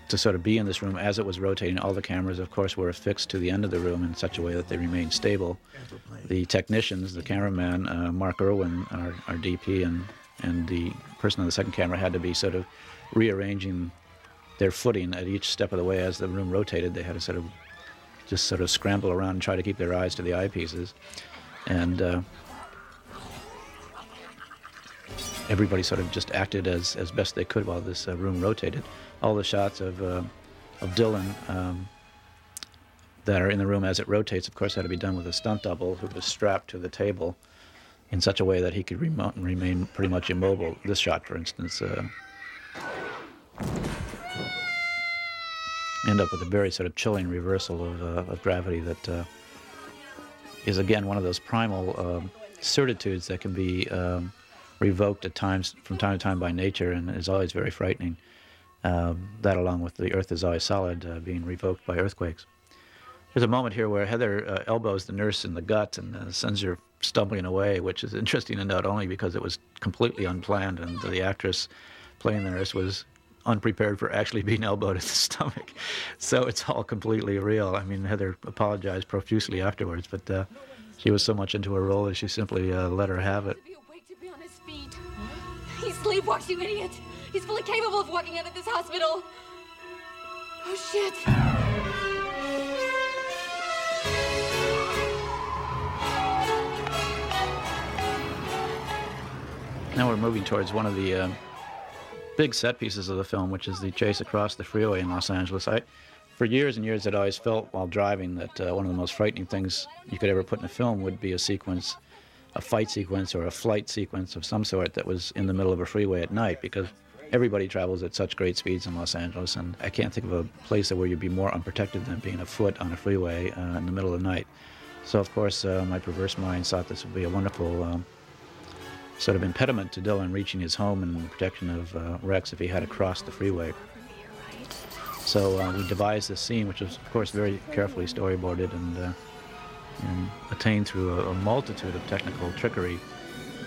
to sort of be in this room as it was rotating. All the cameras, of course, were affixed to the end of the room in such a way that they remained stable. The technicians, the cameraman, uh, Mark Irwin, our, our DP, and, and the person on the second camera had to be sort of rearranging their footing at each step of the way as the room rotated. They had to sort of just sort of scramble around and try to keep their eyes to the eyepieces. And uh, everybody sort of just acted as, as best they could while this uh, room rotated. All the shots of, uh, of Dylan um, that are in the room as it rotates, of course, had to be done with a stunt double who was strapped to the table in such a way that he could remo- remain pretty much immobile. This shot, for instance, uh, end up with a very sort of chilling reversal of, uh, of gravity that uh, is again one of those primal um, certitudes that can be um, revoked at times from time to time by nature and is always very frightening. Um, that, along with the earth is always solid, uh, being revoked by earthquakes. There's a moment here where Heather uh, elbows the nurse in the gut and uh, sends her stumbling away, which is interesting to note only because it was completely unplanned and the actress playing the nurse was unprepared for actually being elbowed in the *laughs* stomach. So it's all completely real. I mean, Heather apologized profusely afterwards, but uh, she was so much into her role that she simply uh, let her have it. He sleepwalks, you idiot! He's fully capable of walking out of this hospital! Oh, shit! Now we're moving towards one of the uh, big set pieces of the film, which is the chase across the freeway in Los Angeles. I, for years and years, I'd always felt while driving that uh, one of the most frightening things you could ever put in a film would be a sequence, a fight sequence or a flight sequence of some sort that was in the middle of a freeway at night, because everybody travels at such great speeds in Los Angeles, and I can't think of a place where you'd be more unprotected than being afoot on a freeway uh, in the middle of the night. So, of course, uh, my perverse mind thought this would be a wonderful. Um, sort of impediment to Dylan reaching his home and the protection of uh, Rex if he had to cross the freeway. So uh, we devised this scene, which was, of course, very carefully storyboarded and, uh, and attained through a, a multitude of technical trickery,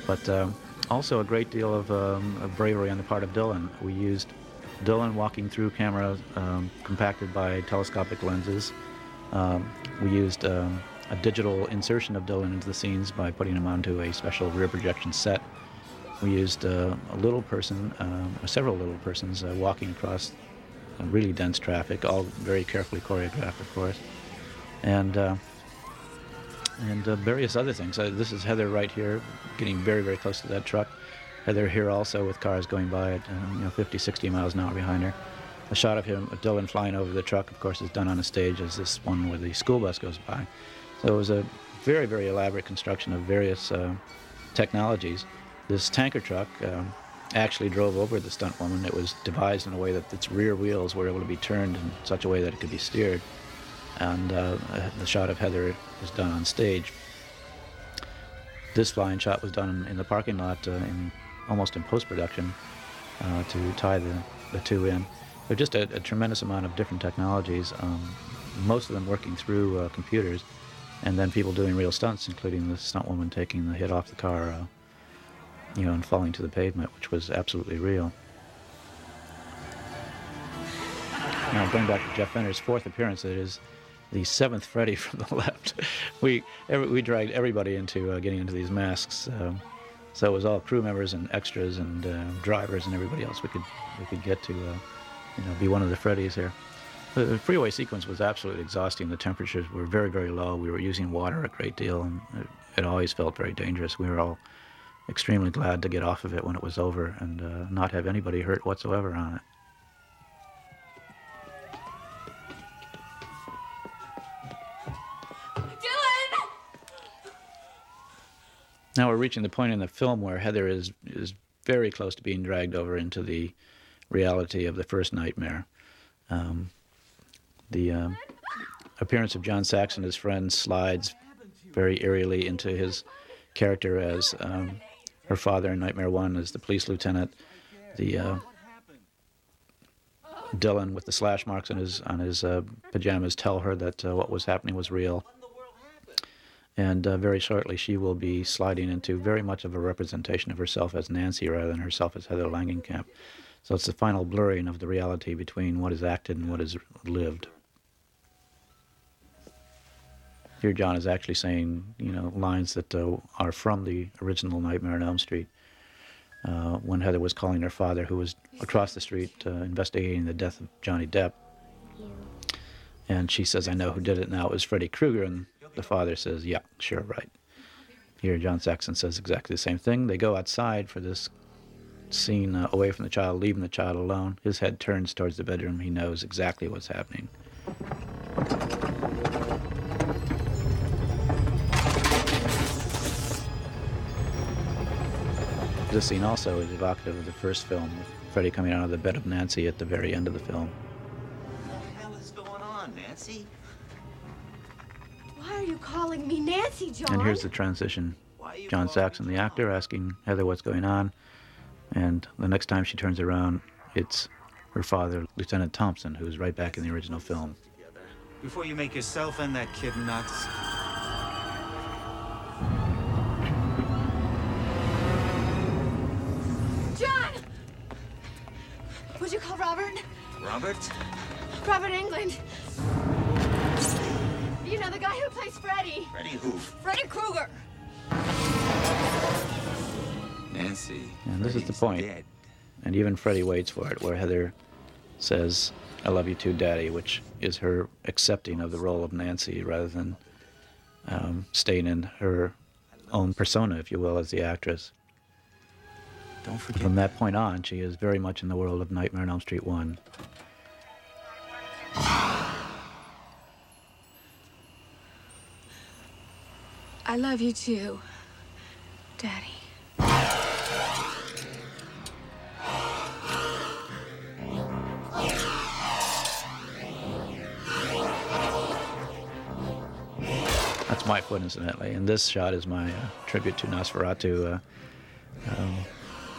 but um, also a great deal of, um, of bravery on the part of Dylan. We used Dylan walking through camera um, compacted by telescopic lenses. Um, we used um, a digital insertion of Dylan into the scenes by putting him onto a special rear projection set. We used uh, a little person, um, or several little persons, uh, walking across uh, really dense traffic, all very carefully choreographed, of course, and uh, and uh, various other things. Uh, this is Heather right here, getting very, very close to that truck. Heather here also with cars going by at you know 50, 60 miles an hour behind her. A shot of him, Dylan flying over the truck, of course, is done on a stage as this one where the school bus goes by. So it was a very, very elaborate construction of various uh, technologies. This tanker truck um, actually drove over the stunt woman. It was devised in a way that its rear wheels were able to be turned in such a way that it could be steered. And uh, the shot of Heather was done on stage. This flying shot was done in the parking lot uh, in almost in post-production uh, to tie the, the two in. There's just a, a tremendous amount of different technologies, um, most of them working through uh, computers and then people doing real stunts, including the stunt woman taking the hit off the car, uh, you know, and falling to the pavement, which was absolutely real. Now, going back to Jeff Fenner's fourth appearance, it is the seventh Freddy *laughs* from the left. we every, we dragged everybody into uh, getting into these masks. Um, so it was all crew members and extras and uh, drivers and everybody else we could we could get to, uh, you know, be one of the Freddys here. The, freeway sequence was absolutely exhausting. The temperatures were very very low. We were using water a great deal, and it, it always felt very dangerous. We were all extremely glad to get off of it when it was over and uh, not have anybody hurt whatsoever on it. Dylan! Now we're reaching the point in the film where Heather is is very close to being dragged over into the reality of the first nightmare. Um, the um, appearance of John Saxon, and his friend, slides very eerily into his character as um, her father in Nightmare One as the police lieutenant. The uh, Dylan with the slash marks on his on his uh, pajamas tell her that uh, what was happening was real. And uh, very shortly, she will be sliding into very much of a representation of herself as Nancy rather than herself as Heather Langenkamp. So it's the final blurring of the reality between what is acted and what is lived. Here, John is actually saying, you know, lines that uh, are from the original Nightmare on Elm Street. Uh, when Heather was calling her father, who was across the street uh, investigating the death of Johnny Depp, and she says, "I know who did it now. It was Freddy Krueger." And the father says, "Yeah, sure, right." Here, John Saxon says exactly the same thing. They go outside for this scene uh, away from the child, leaving the child alone. His head turns towards the bedroom. He knows exactly what's happening. This scene also is evocative of the first film, with Freddy coming out of the bed of Nancy at the very end of the film. What the hell is going on, Nancy? Why are you calling me Nancy, John? And here's the transition. John Saxon, the actor, asking Heather what's going on. And the next time she turns around, it's her father, Lieutenant Thompson, who's right back in the original film. Before you make yourself and that kid nuts. Robert? Robert? Robert Englund. You know, the guy who plays Freddy. Freddy who? Freddy Krueger. Nancy. And this is the point. And even Freddy waits for it, where Heather says, I love you too, Daddy, which is her accepting of the role of Nancy rather than um, staying in her own persona, if you will, as the actress. Don't forget. From that point on, she is very much in the world of Nightmare on Elm Street 1. I love you too, Daddy. That's my foot, incidentally. And this shot is my uh, tribute to Nosferatu, uh, um,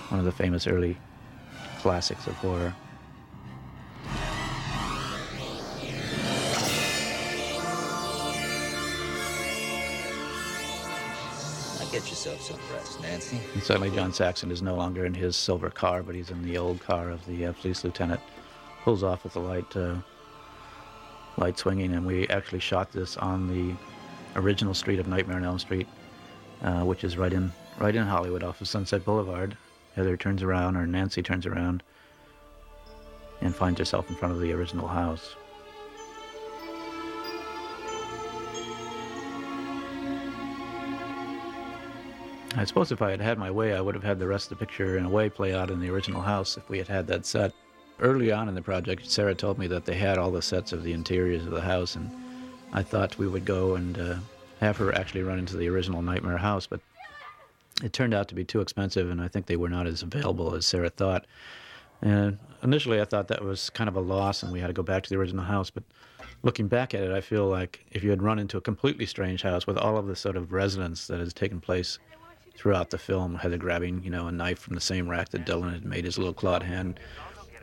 one of the famous early classics of horror. Yourself some rest, Nancy. And suddenly, John Saxon is no longer in his silver car, but he's in the old car of the uh, police lieutenant. Pulls off with the light, uh, light swinging, and we actually shot this on the original street of Nightmare on Elm Street, uh, which is right in right in Hollywood, off of Sunset Boulevard. Heather turns around, or Nancy turns around, and finds herself in front of the original house. I suppose if I had had my way, I would have had the rest of the picture in a way play out in the original house if we had had that set. Early on in the project, Sara told me that they had all the sets of the interiors of the house, and I thought we would go and uh, have her actually run into the original Nightmare house, but it turned out to be too expensive, and I think they were not as available as Sara thought. And initially, I thought that was kind of a loss, and we had to go back to the original house. But looking back at it, I feel like if you had run into a completely strange house with all of the sort of resonance that has taken place throughout the film, Heather grabbing, you know, a knife from the same rack that Dylan had made his little clawed hand,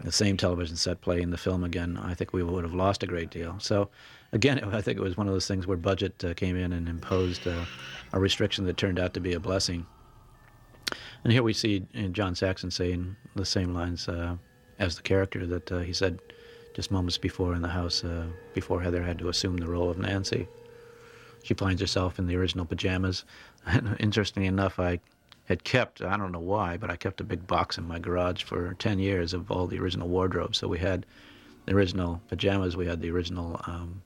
the same television set play in the film again, I think we would have lost a great deal. So, again, *laughs* I think it was one of those things where budget uh, came in and imposed uh, a restriction that turned out to be a blessing. And here we see uh, John Saxon saying the same lines uh, as the character that uh, he said just moments before in the house, uh, before Heather had to assume the role of Nancy. She finds herself in the original pajamas. *laughs* Interestingly enough, I had kept, I don't know why, but I kept a big box in my garage for 10 years of all the original wardrobes. So we had the original pajamas, we had the original um,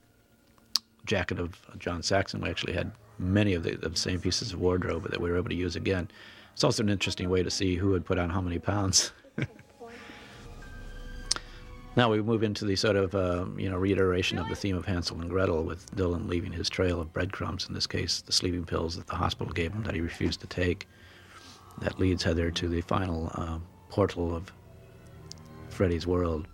jacket of John Saxon. We actually had many of the, of the same pieces of wardrobe that we were able to use again. It's also an interesting way to see who had put on how many pounds. *laughs* now we move into the sort of uh, you know reiteration of the theme of Hansel and Gretel, with Dylan leaving his trail of breadcrumbs. In this case, the sleeping pills that the hospital gave him that he refused to take. That leads Heather to the final uh, portal of Freddy's world.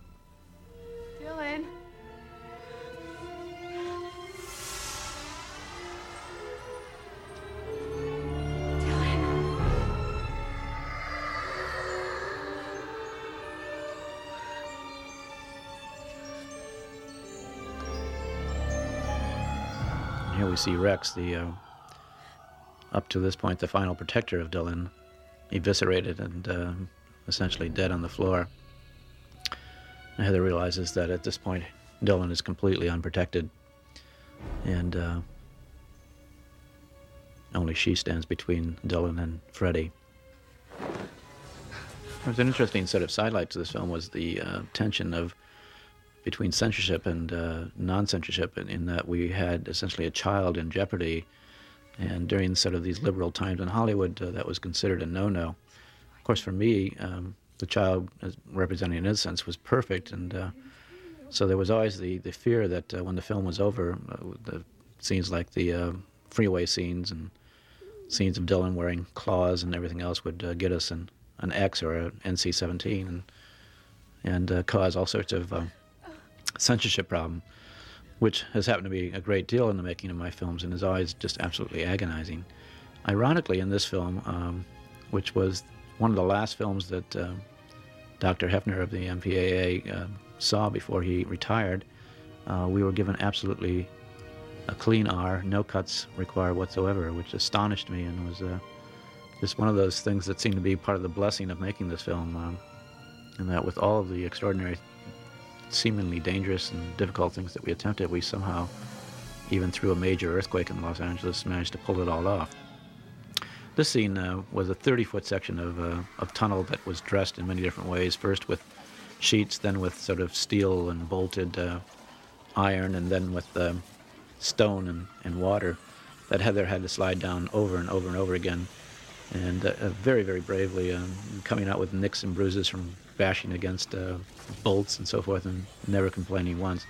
See Rex, the uh, up to this point the final protector of Dylan, eviscerated and uh, essentially dead on the floor. And Heather realizes that at this point Dylan is completely unprotected, and uh, only she stands between Dylan and Freddy. There was an interesting set of sidelight to this film was the uh, tension of between censorship and uh, non-censorship, in, in that we had essentially a child in jeopardy, and during sort of these liberal times in Hollywood, uh, that was considered a no-no. Of course, for me, um, the child representing innocence was perfect, and uh, so there was always the, the fear that uh, when the film was over, uh, the scenes like the uh, freeway scenes and scenes of Dylan wearing claws and everything else would uh, get us an, an X or an NC-17 and and uh, cause all sorts of um, censorship problem, which has happened to be a great deal in the making of my films and is always just absolutely agonizing. Ironically, in this film, um, which was one of the last films that uh, Dr. Heffner of the MPAA uh, saw before he retired, uh, we were given absolutely a clean R, no cuts required whatsoever, which astonished me and was uh, just one of those things that seemed to be part of the blessing of making this film. Um, and that with all of the extraordinary, seemingly dangerous and difficult things that we attempted, we somehow, even through a major earthquake in Los Angeles, managed to pull it all off. This scene uh, was a 30-foot section of, uh, of tunnel that was dressed in many different ways. First with sheets, then with sort of steel and bolted uh, iron, and then with um, stone and, and water that Heather had to slide down over and over and over again. And uh, very, very bravely um, coming out with nicks and bruises from bashing against uh, bolts and so forth and never complaining once.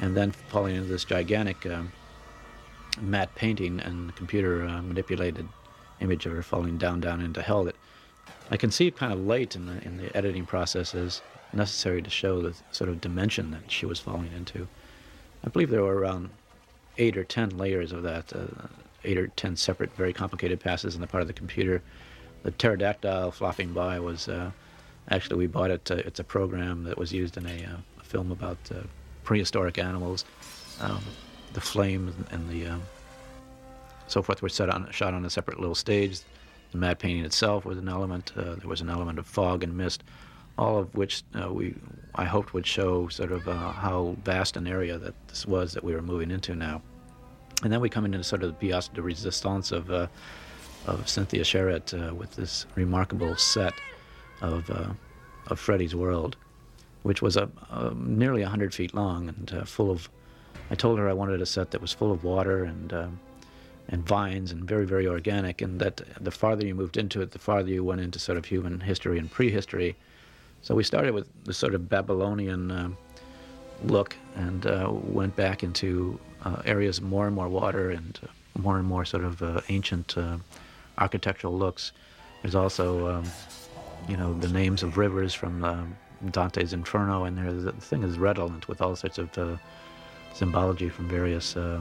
And then falling into this gigantic um, matte painting and computer uh, manipulated image of her falling down, down into hell that I conceived kind of late in the, in the editing process as necessary to show the sort of dimension that she was falling into. I believe there were around eight or ten layers of that, uh, eight or ten separate, very complicated passes in the part of the computer. The pterodactyl flopping by was uh, actually we bought it. It's a program that was used in a, uh, a film about uh, prehistoric animals. Um, the flame and the um, so forth were set on, shot on a separate little stage. The matte painting itself was an element. Uh, there was an element of fog and mist, all of which uh, we I hoped would show sort of uh, how vast an area that this was that we were moving into now. And then we come into sort of the pièce de résistance of of Cynthia Charette with this remarkable set of uh, of Freddy's World, which was a, a nearly 100 feet long and uh, full of. I told her I wanted a set that was full of water and um, and vines and very very organic, and that the farther you moved into it, the farther you went into sort of human history and prehistory. So we started with the sort of Babylonian uh, look and uh, went back into uh, areas more and more water and uh, more and more sort of uh, ancient uh, architectural looks. There's also, um, you know, the names of rivers from um, Dante's Inferno, and there the thing is redolent with all sorts of uh, symbology from various uh,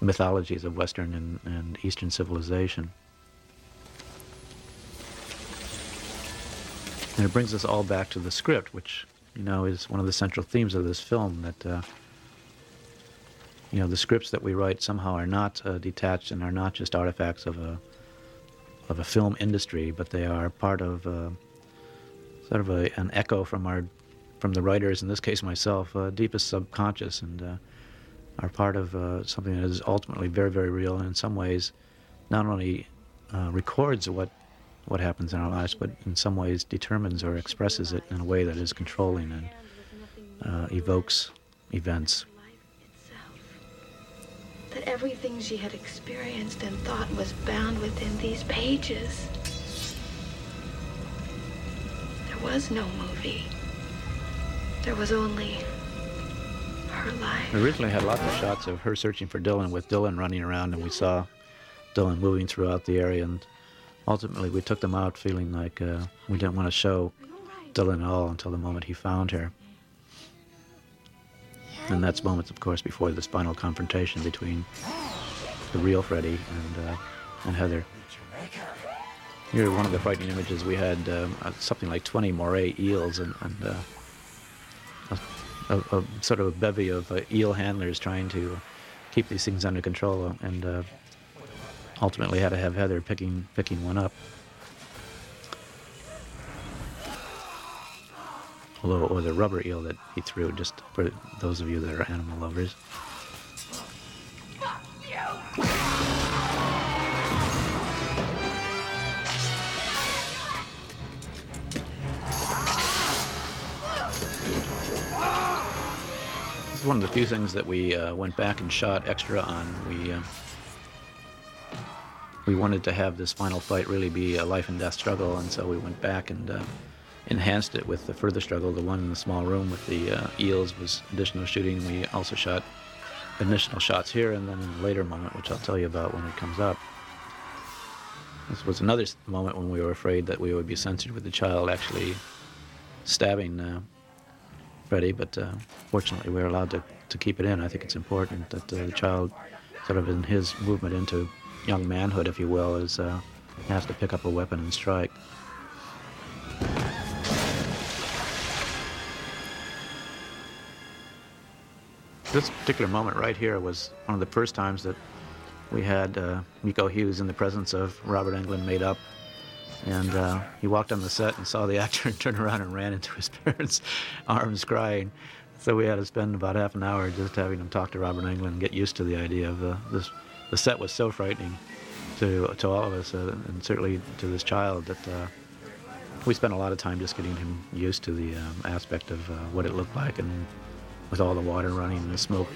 mythologies of Western and, and Eastern civilization. And it brings us all back to the script, which, you know, is one of the central themes of this film, that, uh, you know, the scripts that we write somehow are not uh, detached and are not just artifacts of a, of a film industry, but they are part of uh, sort of a, an echo from our from the writers, in this case myself, uh, deepest subconscious and uh, are part of uh, something that is ultimately very, very real and in some ways not only uh, records what what happens in our lives, but in some ways determines or expresses it in a way that is controlling and uh, evokes events. Everything she had experienced and thought was bound within these pages. There was no movie. There was only her life. We originally had lots of shots of her searching for Dylan with Dylan running around, and we saw Dylan moving throughout the area. And ultimately, we took them out feeling like uh, we didn't want to show Dylan at all until the moment he found her. And that's moments, of course, before the final confrontation between the real Freddy and uh, and Heather. Here, one of the frightening images, we had um, uh, something like 20 moray eels and, and uh, a, a, a, sort of a bevy of uh, eel handlers trying to keep these things under control, and uh, ultimately had to have Heather picking picking one up. Although a rubber eel that he threw, just for those of you that are animal lovers. This is one of the few things that we uh, went back and shot extra on. We uh, we wanted to have this final fight really be a life and death struggle, and so we went back and uh, enhanced it with the further struggle. The one in the small room with the uh, eels was additional shooting. We also shot additional shots here, and then later moment, which I'll tell you about when it comes up. This was another moment when we were afraid that we would be censored with the child actually stabbing uh, Freddy, but uh, fortunately we were allowed to, to keep it in. I think it's important that uh, the child, sort of in his movement into young manhood, if you will, is uh, has to pick up a weapon and strike. This particular moment right here was one of the first times that we had uh, Miko Hughes in the presence of Robert Englund made up. And uh, he walked on the set and saw the *laughs* actor and turned around and ran into his *laughs* parents' arms crying. So we had to spend about half an hour just having him talk to Robert Englund and get used to the idea of uh, this. The set was so frightening to to all of us, uh, and certainly to this child, that uh, we spent a lot of time just getting him used to the um, aspect of uh, what it looked like, and with all the water running and the smoke,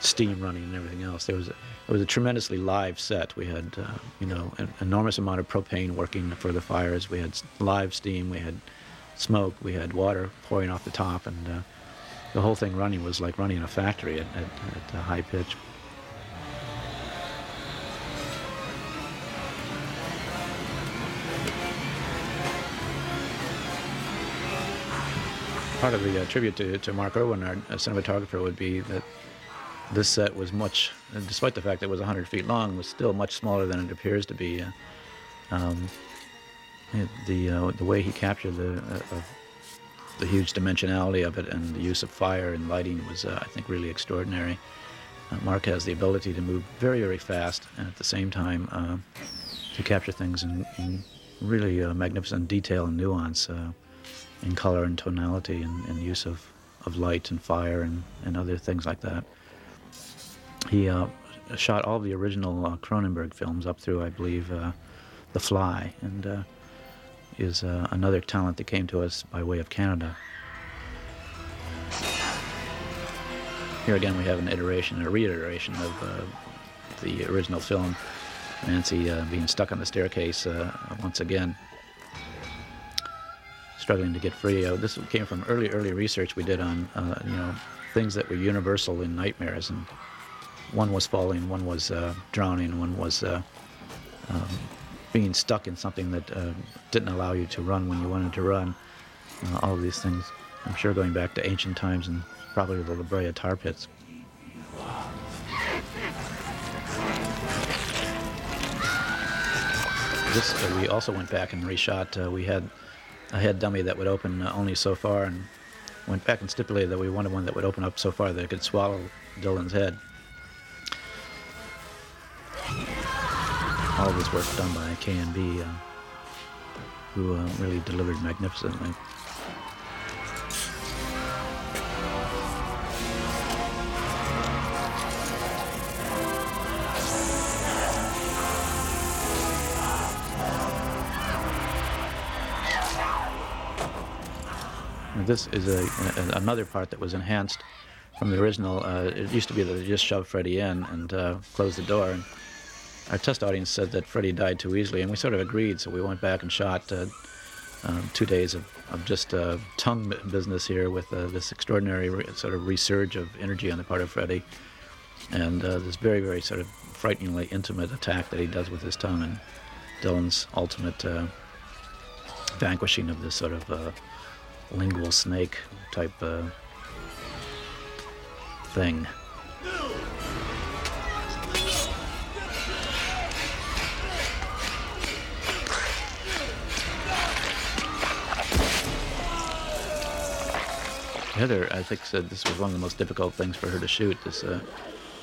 steam running, and everything else. There was a, it was a tremendously live set. We had uh, you know an enormous amount of propane working for the fires. We had live steam. We had smoke. We had water pouring off the top, and uh, the whole thing running was like running a factory at, at, at a high pitch. Part of the uh, tribute to, to Mark Irwin, our uh, cinematographer, would be that this set was much, despite the fact that it was 100 feet long, was still much smaller than it appears to be. Uh, um, the uh, the way he captured the uh, the huge dimensionality of it and the use of fire and lighting was, uh, I think, really extraordinary. Mark has the ability to move very, very fast, and at the same time to capture things in, in really magnificent detail and nuance in color and tonality and, and use of, of light and fire and, and other things like that. He uh, shot all the original uh, Cronenberg films up through, I believe, uh, The Fly, and uh, is uh, another talent that came to us by way of Canada. Here again, we have an iteration, a reiteration of uh, the original film. Nancy being stuck on the staircase once again struggling to get free. Uh, this came from early, early research we did on, uh, you know, things that were universal in nightmares, and one was falling, one was uh, drowning, one was uh, um, being stuck in something that uh, didn't allow you to run when you wanted to run. Uh, all of these things, I'm sure, going back to ancient times and probably the La Brea tar pits. This we also went back and reshot. we had a head dummy that would open uh, only so far and went back and stipulated that we wanted one that would open up so far that it could swallow Dylan's head. All this work done by K&B, uh, who uh, really delivered magnificently. This is a, a, another part that was enhanced from the original. Uh, it used to be that they just shoved Freddy in and uh, closed the door. And our test audience said that Freddy died too easily, and we sort of agreed. So we went back and shot uh, um, two days of, of just uh, tongue business here with uh, this extraordinary re- sort of resurge of energy on the part of Freddy, and uh, this very, very sort of frighteningly intimate attack that he does with his tongue, and Dylan's ultimate vanquishing of this sort of lingual snake type uh, thing. Heather, I think, said this was one of the most difficult things for her to shoot. This uh,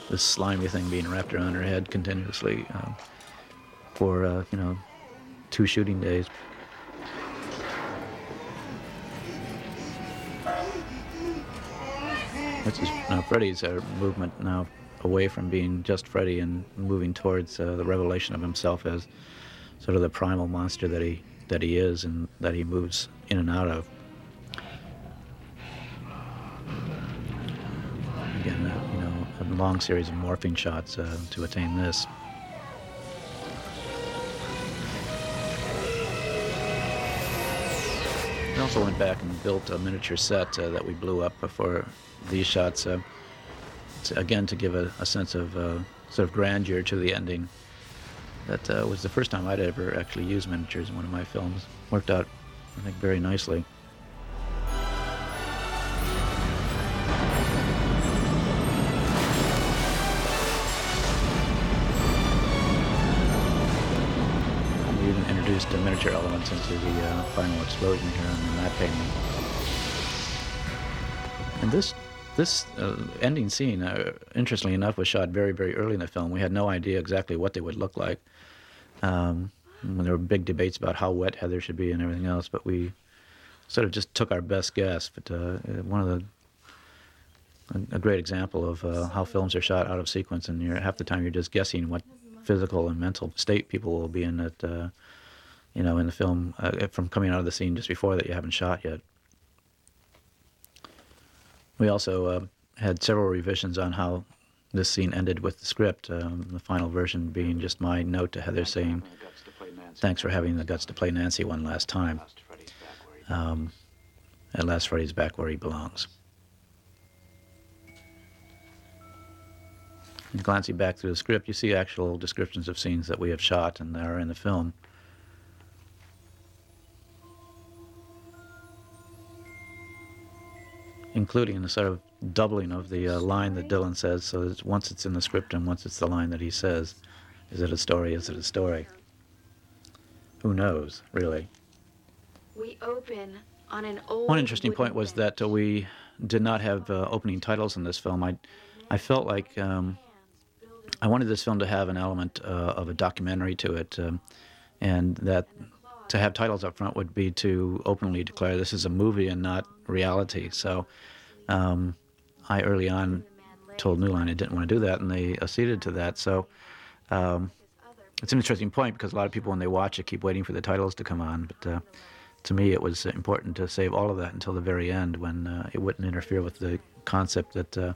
this slimy thing being wrapped around her head continuously uh, for uh, you know two shooting days. Which is now Freddy's uh, movement now away from being just Freddy and moving towards uh, the revelation of himself as sort of the primal monster that he that he is and that he moves in and out of. Again, uh, you know, a long series of morphing shots uh, to attain this. We also went back and built a miniature set uh, that we blew up for these shots, uh, to, again to give a, a sense of uh, sort of grandeur to the ending. That uh, was the first time I'd ever actually used miniatures in one of my films. Worked out, I think, very nicely. Introduced uh, miniature elements into the uh, final explosion here in the matte painting. And this this uh, ending scene, uh, interestingly enough, was shot very, very early in the film. We had no idea exactly what they would look like. Um, there were big debates about how wet Heather should be and everything else, but we sort of just took our best guess. But uh, one of the a, a great example of uh, how films are shot out of sequence, and you're half the time you're just guessing what physical and mental state people will be in at, uh, you know, in the film uh, from coming out of the scene just before that you haven't shot yet. We also uh, had several revisions on how this scene ended with the script. Um, the final version being just my note to Heather saying, "Thanks for having the guts to play Nancy one last time." Um, at last, Freddy's back where he belongs. And glancing back through the script, you see actual descriptions of scenes that we have shot and that are in the film. Including the sort of doubling of the uh, line that Dylan says. So it's, once it's in the script and once it's the line that he says, is it a story? Is it a story? Who knows, really? We open on an old. One interesting point was that uh, we did not have uh, opening titles in this film. I, I felt like um, I wanted this film to have an element uh, of a documentary to it, um, and that to have titles up front would be to openly declare this is a movie and not reality. So um, I early on told New Line I didn't want to do that, and they acceded to that. So um, it's an interesting point because a lot of people, when they watch it, keep waiting for the titles to come on. But uh, to me, it was important to save all of that until the very end when uh, it wouldn't interfere with the concept that uh,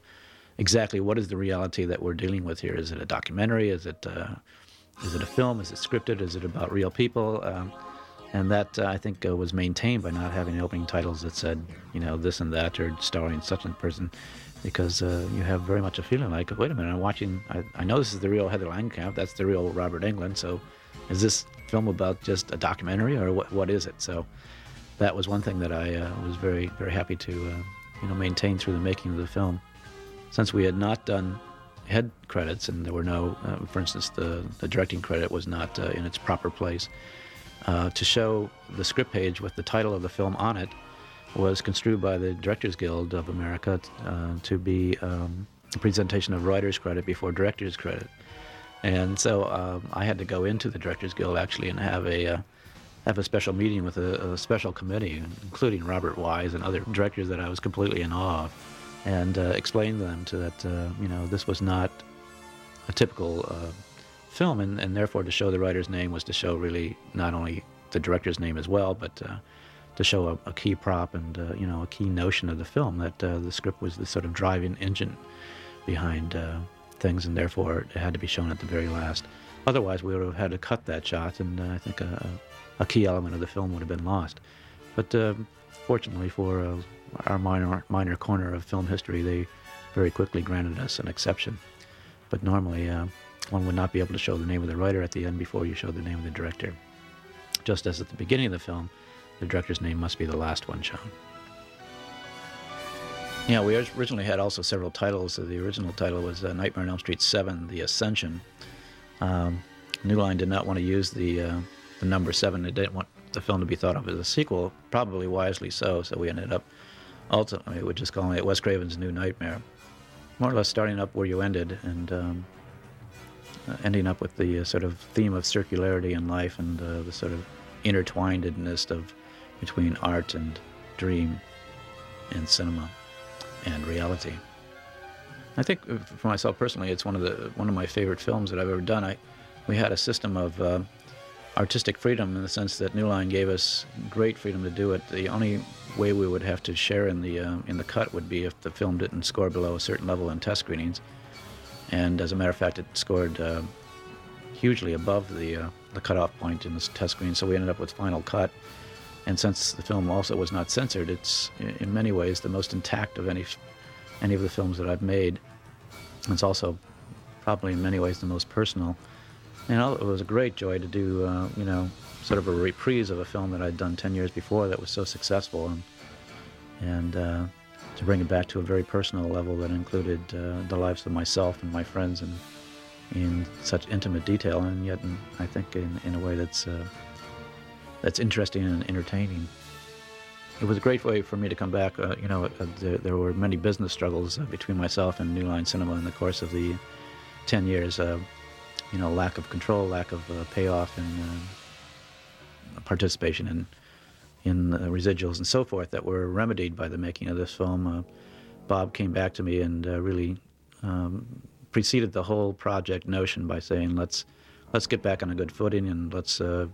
exactly what is the reality that we're dealing with here? Is it a documentary? Is it uh, is it a film? Is it scripted? Is it about real people? Um, and that uh, I think uh, was maintained by not having opening titles that said, you know, this and that or starring such a person, because uh, you have very much a feeling like, wait a minute, I'm watching. I, I know this is the real Heather Langenkamp. That's the real Robert Englund. So, is this film about just a documentary or what? What is it? So, that was one thing that I uh, was very very happy to, uh, you know, maintain through the making of the film. Since we had not done head credits and there were no, uh, for instance, the the directing credit was not in its proper place uh, to show the script page with the title of the film on it was construed by the Directors Guild of America uh, to be um, a presentation of writer's credit before director's credit. And so um, I had to go into the Directors Guild actually and have a uh, have a special meeting with a, a, special committee, including Robert Wise and other directors that I was completely in awe of, and uh, explain to them to that uh, you know this was not a typical uh, film, and, and therefore to show the writer's name was to show really not only the director's name as well, but uh, to show a, a key prop and uh, you know a key notion of the film that uh, the script was the sort of driving engine behind uh, things, and therefore it had to be shown at the very last. Otherwise, we would have had to cut that shot, and uh, I think a, a, key element of the film would have been lost. But uh, fortunately for our minor minor corner of film history, they very quickly granted us an exception. But normally, uh, one would not be able to show the name of the writer at the end before you show the name of the director. Just as at the beginning of the film, the director's name must be the last one shown. Yeah, we originally had also several titles. The original title was uh, Nightmare on Elm Street 7, The Ascension. Um, New Line did not want to use the, uh, the number 7. They didn't want the film to be thought of as a sequel, probably wisely so, so we ended up ultimately with just calling it Wes Craven's New Nightmare. More or less starting up where you ended and um, uh, ending up with the uh, sort of theme of circularity in life and uh, the sort of intertwinedness of between art and dream and cinema and reality. I think uh, for myself personally, it's one of the one of my favorite films that I've ever done. I we had a system of uh, artistic freedom in the sense that New Line gave us great freedom to do it. The only way we would have to share in the uh, in the cut would be if the film didn't score below a certain level in test screenings. And as a matter of fact, it scored uh, hugely above the uh, the cutoff point in the test screen. So we ended up with final cut. And since the film also was not censored, it's in many ways the most intact of any any of the films that I've made. It's also probably in many ways the most personal. And it was a great joy to do, uh, you know, sort of a reprise of a film that I'd done 10 years before that was so successful and, and uh, to bring it back to a very personal level that included uh, the lives of myself and my friends and in such intimate detail and yet in, I think in, in a way that's uh, that's interesting and entertaining. It was a great way for me to come back. Uh, you know, uh, there, there, were many business struggles uh, between myself and New Line Cinema in the course of the 10 years. you know, lack of control, lack of payoff, and participation in in residuals and so forth that were remedied by the making of this film. Uh, Bob came back to me and uh, really um, preceded the whole project notion by saying, "Let's let's get back on a good footing and let's uh,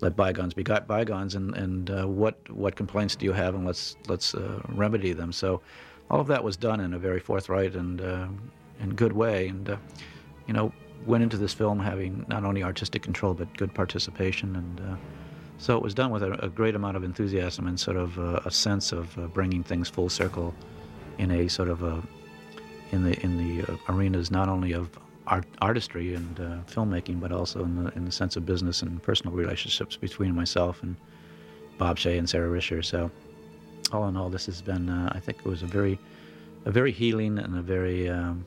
let bygones be bygones. And and uh, what what complaints do you have, and let's let's uh, remedy them." So, all of that was done in a very forthright and uh, and good way, and you know went into this film having not only artistic control but good participation and so it was done with a, a great amount of enthusiasm and sort of a, a sense of uh, bringing things full circle in a sort of a in the in the uh, arenas not only of art, artistry and uh, filmmaking, but also in the in the sense of business and personal relationships between myself and Bob Shaye and Sara Risher. So all in all, this has been uh, I think it was a very a very healing and a very um,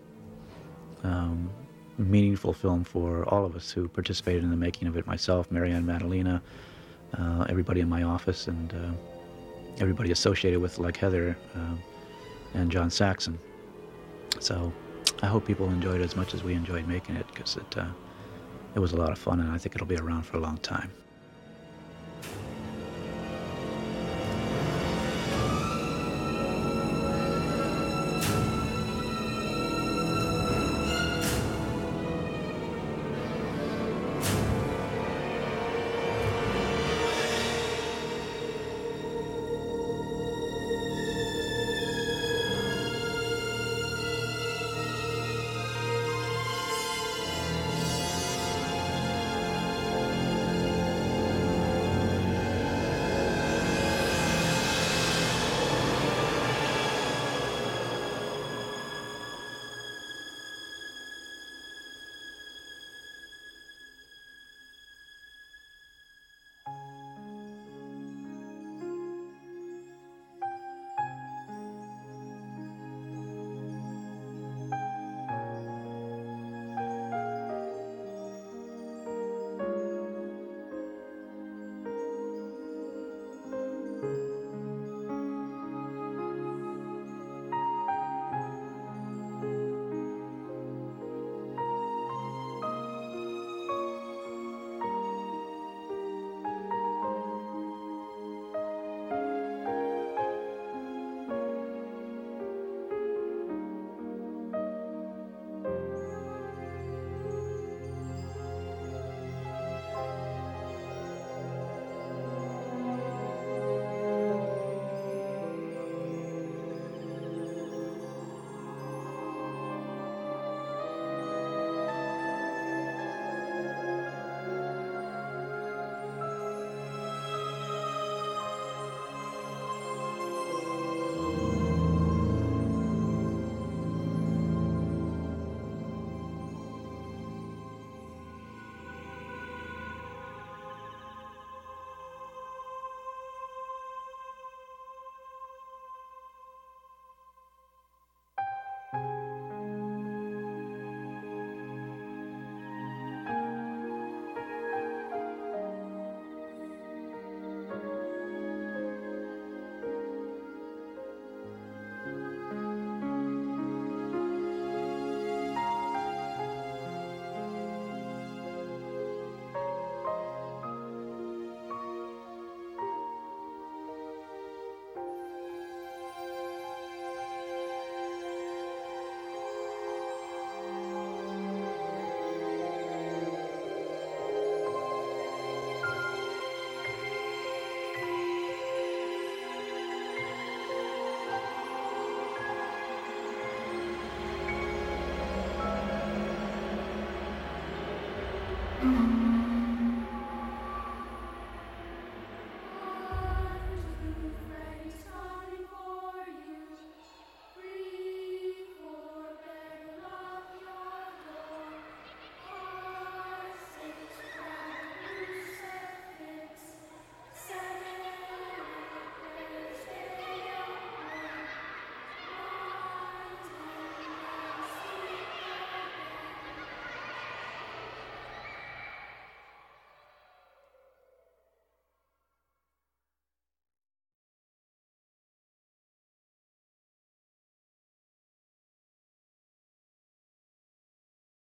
um, meaningful film for all of us who participated in the making of it. Myself, Marianne Maddalena uh, everybody in my office and uh, everybody associated with, like Heather uh, and John Saxon. So I hope people enjoyed it as much as we enjoyed making it because it, uh, it was a lot of fun and I think it'll be around for a long time.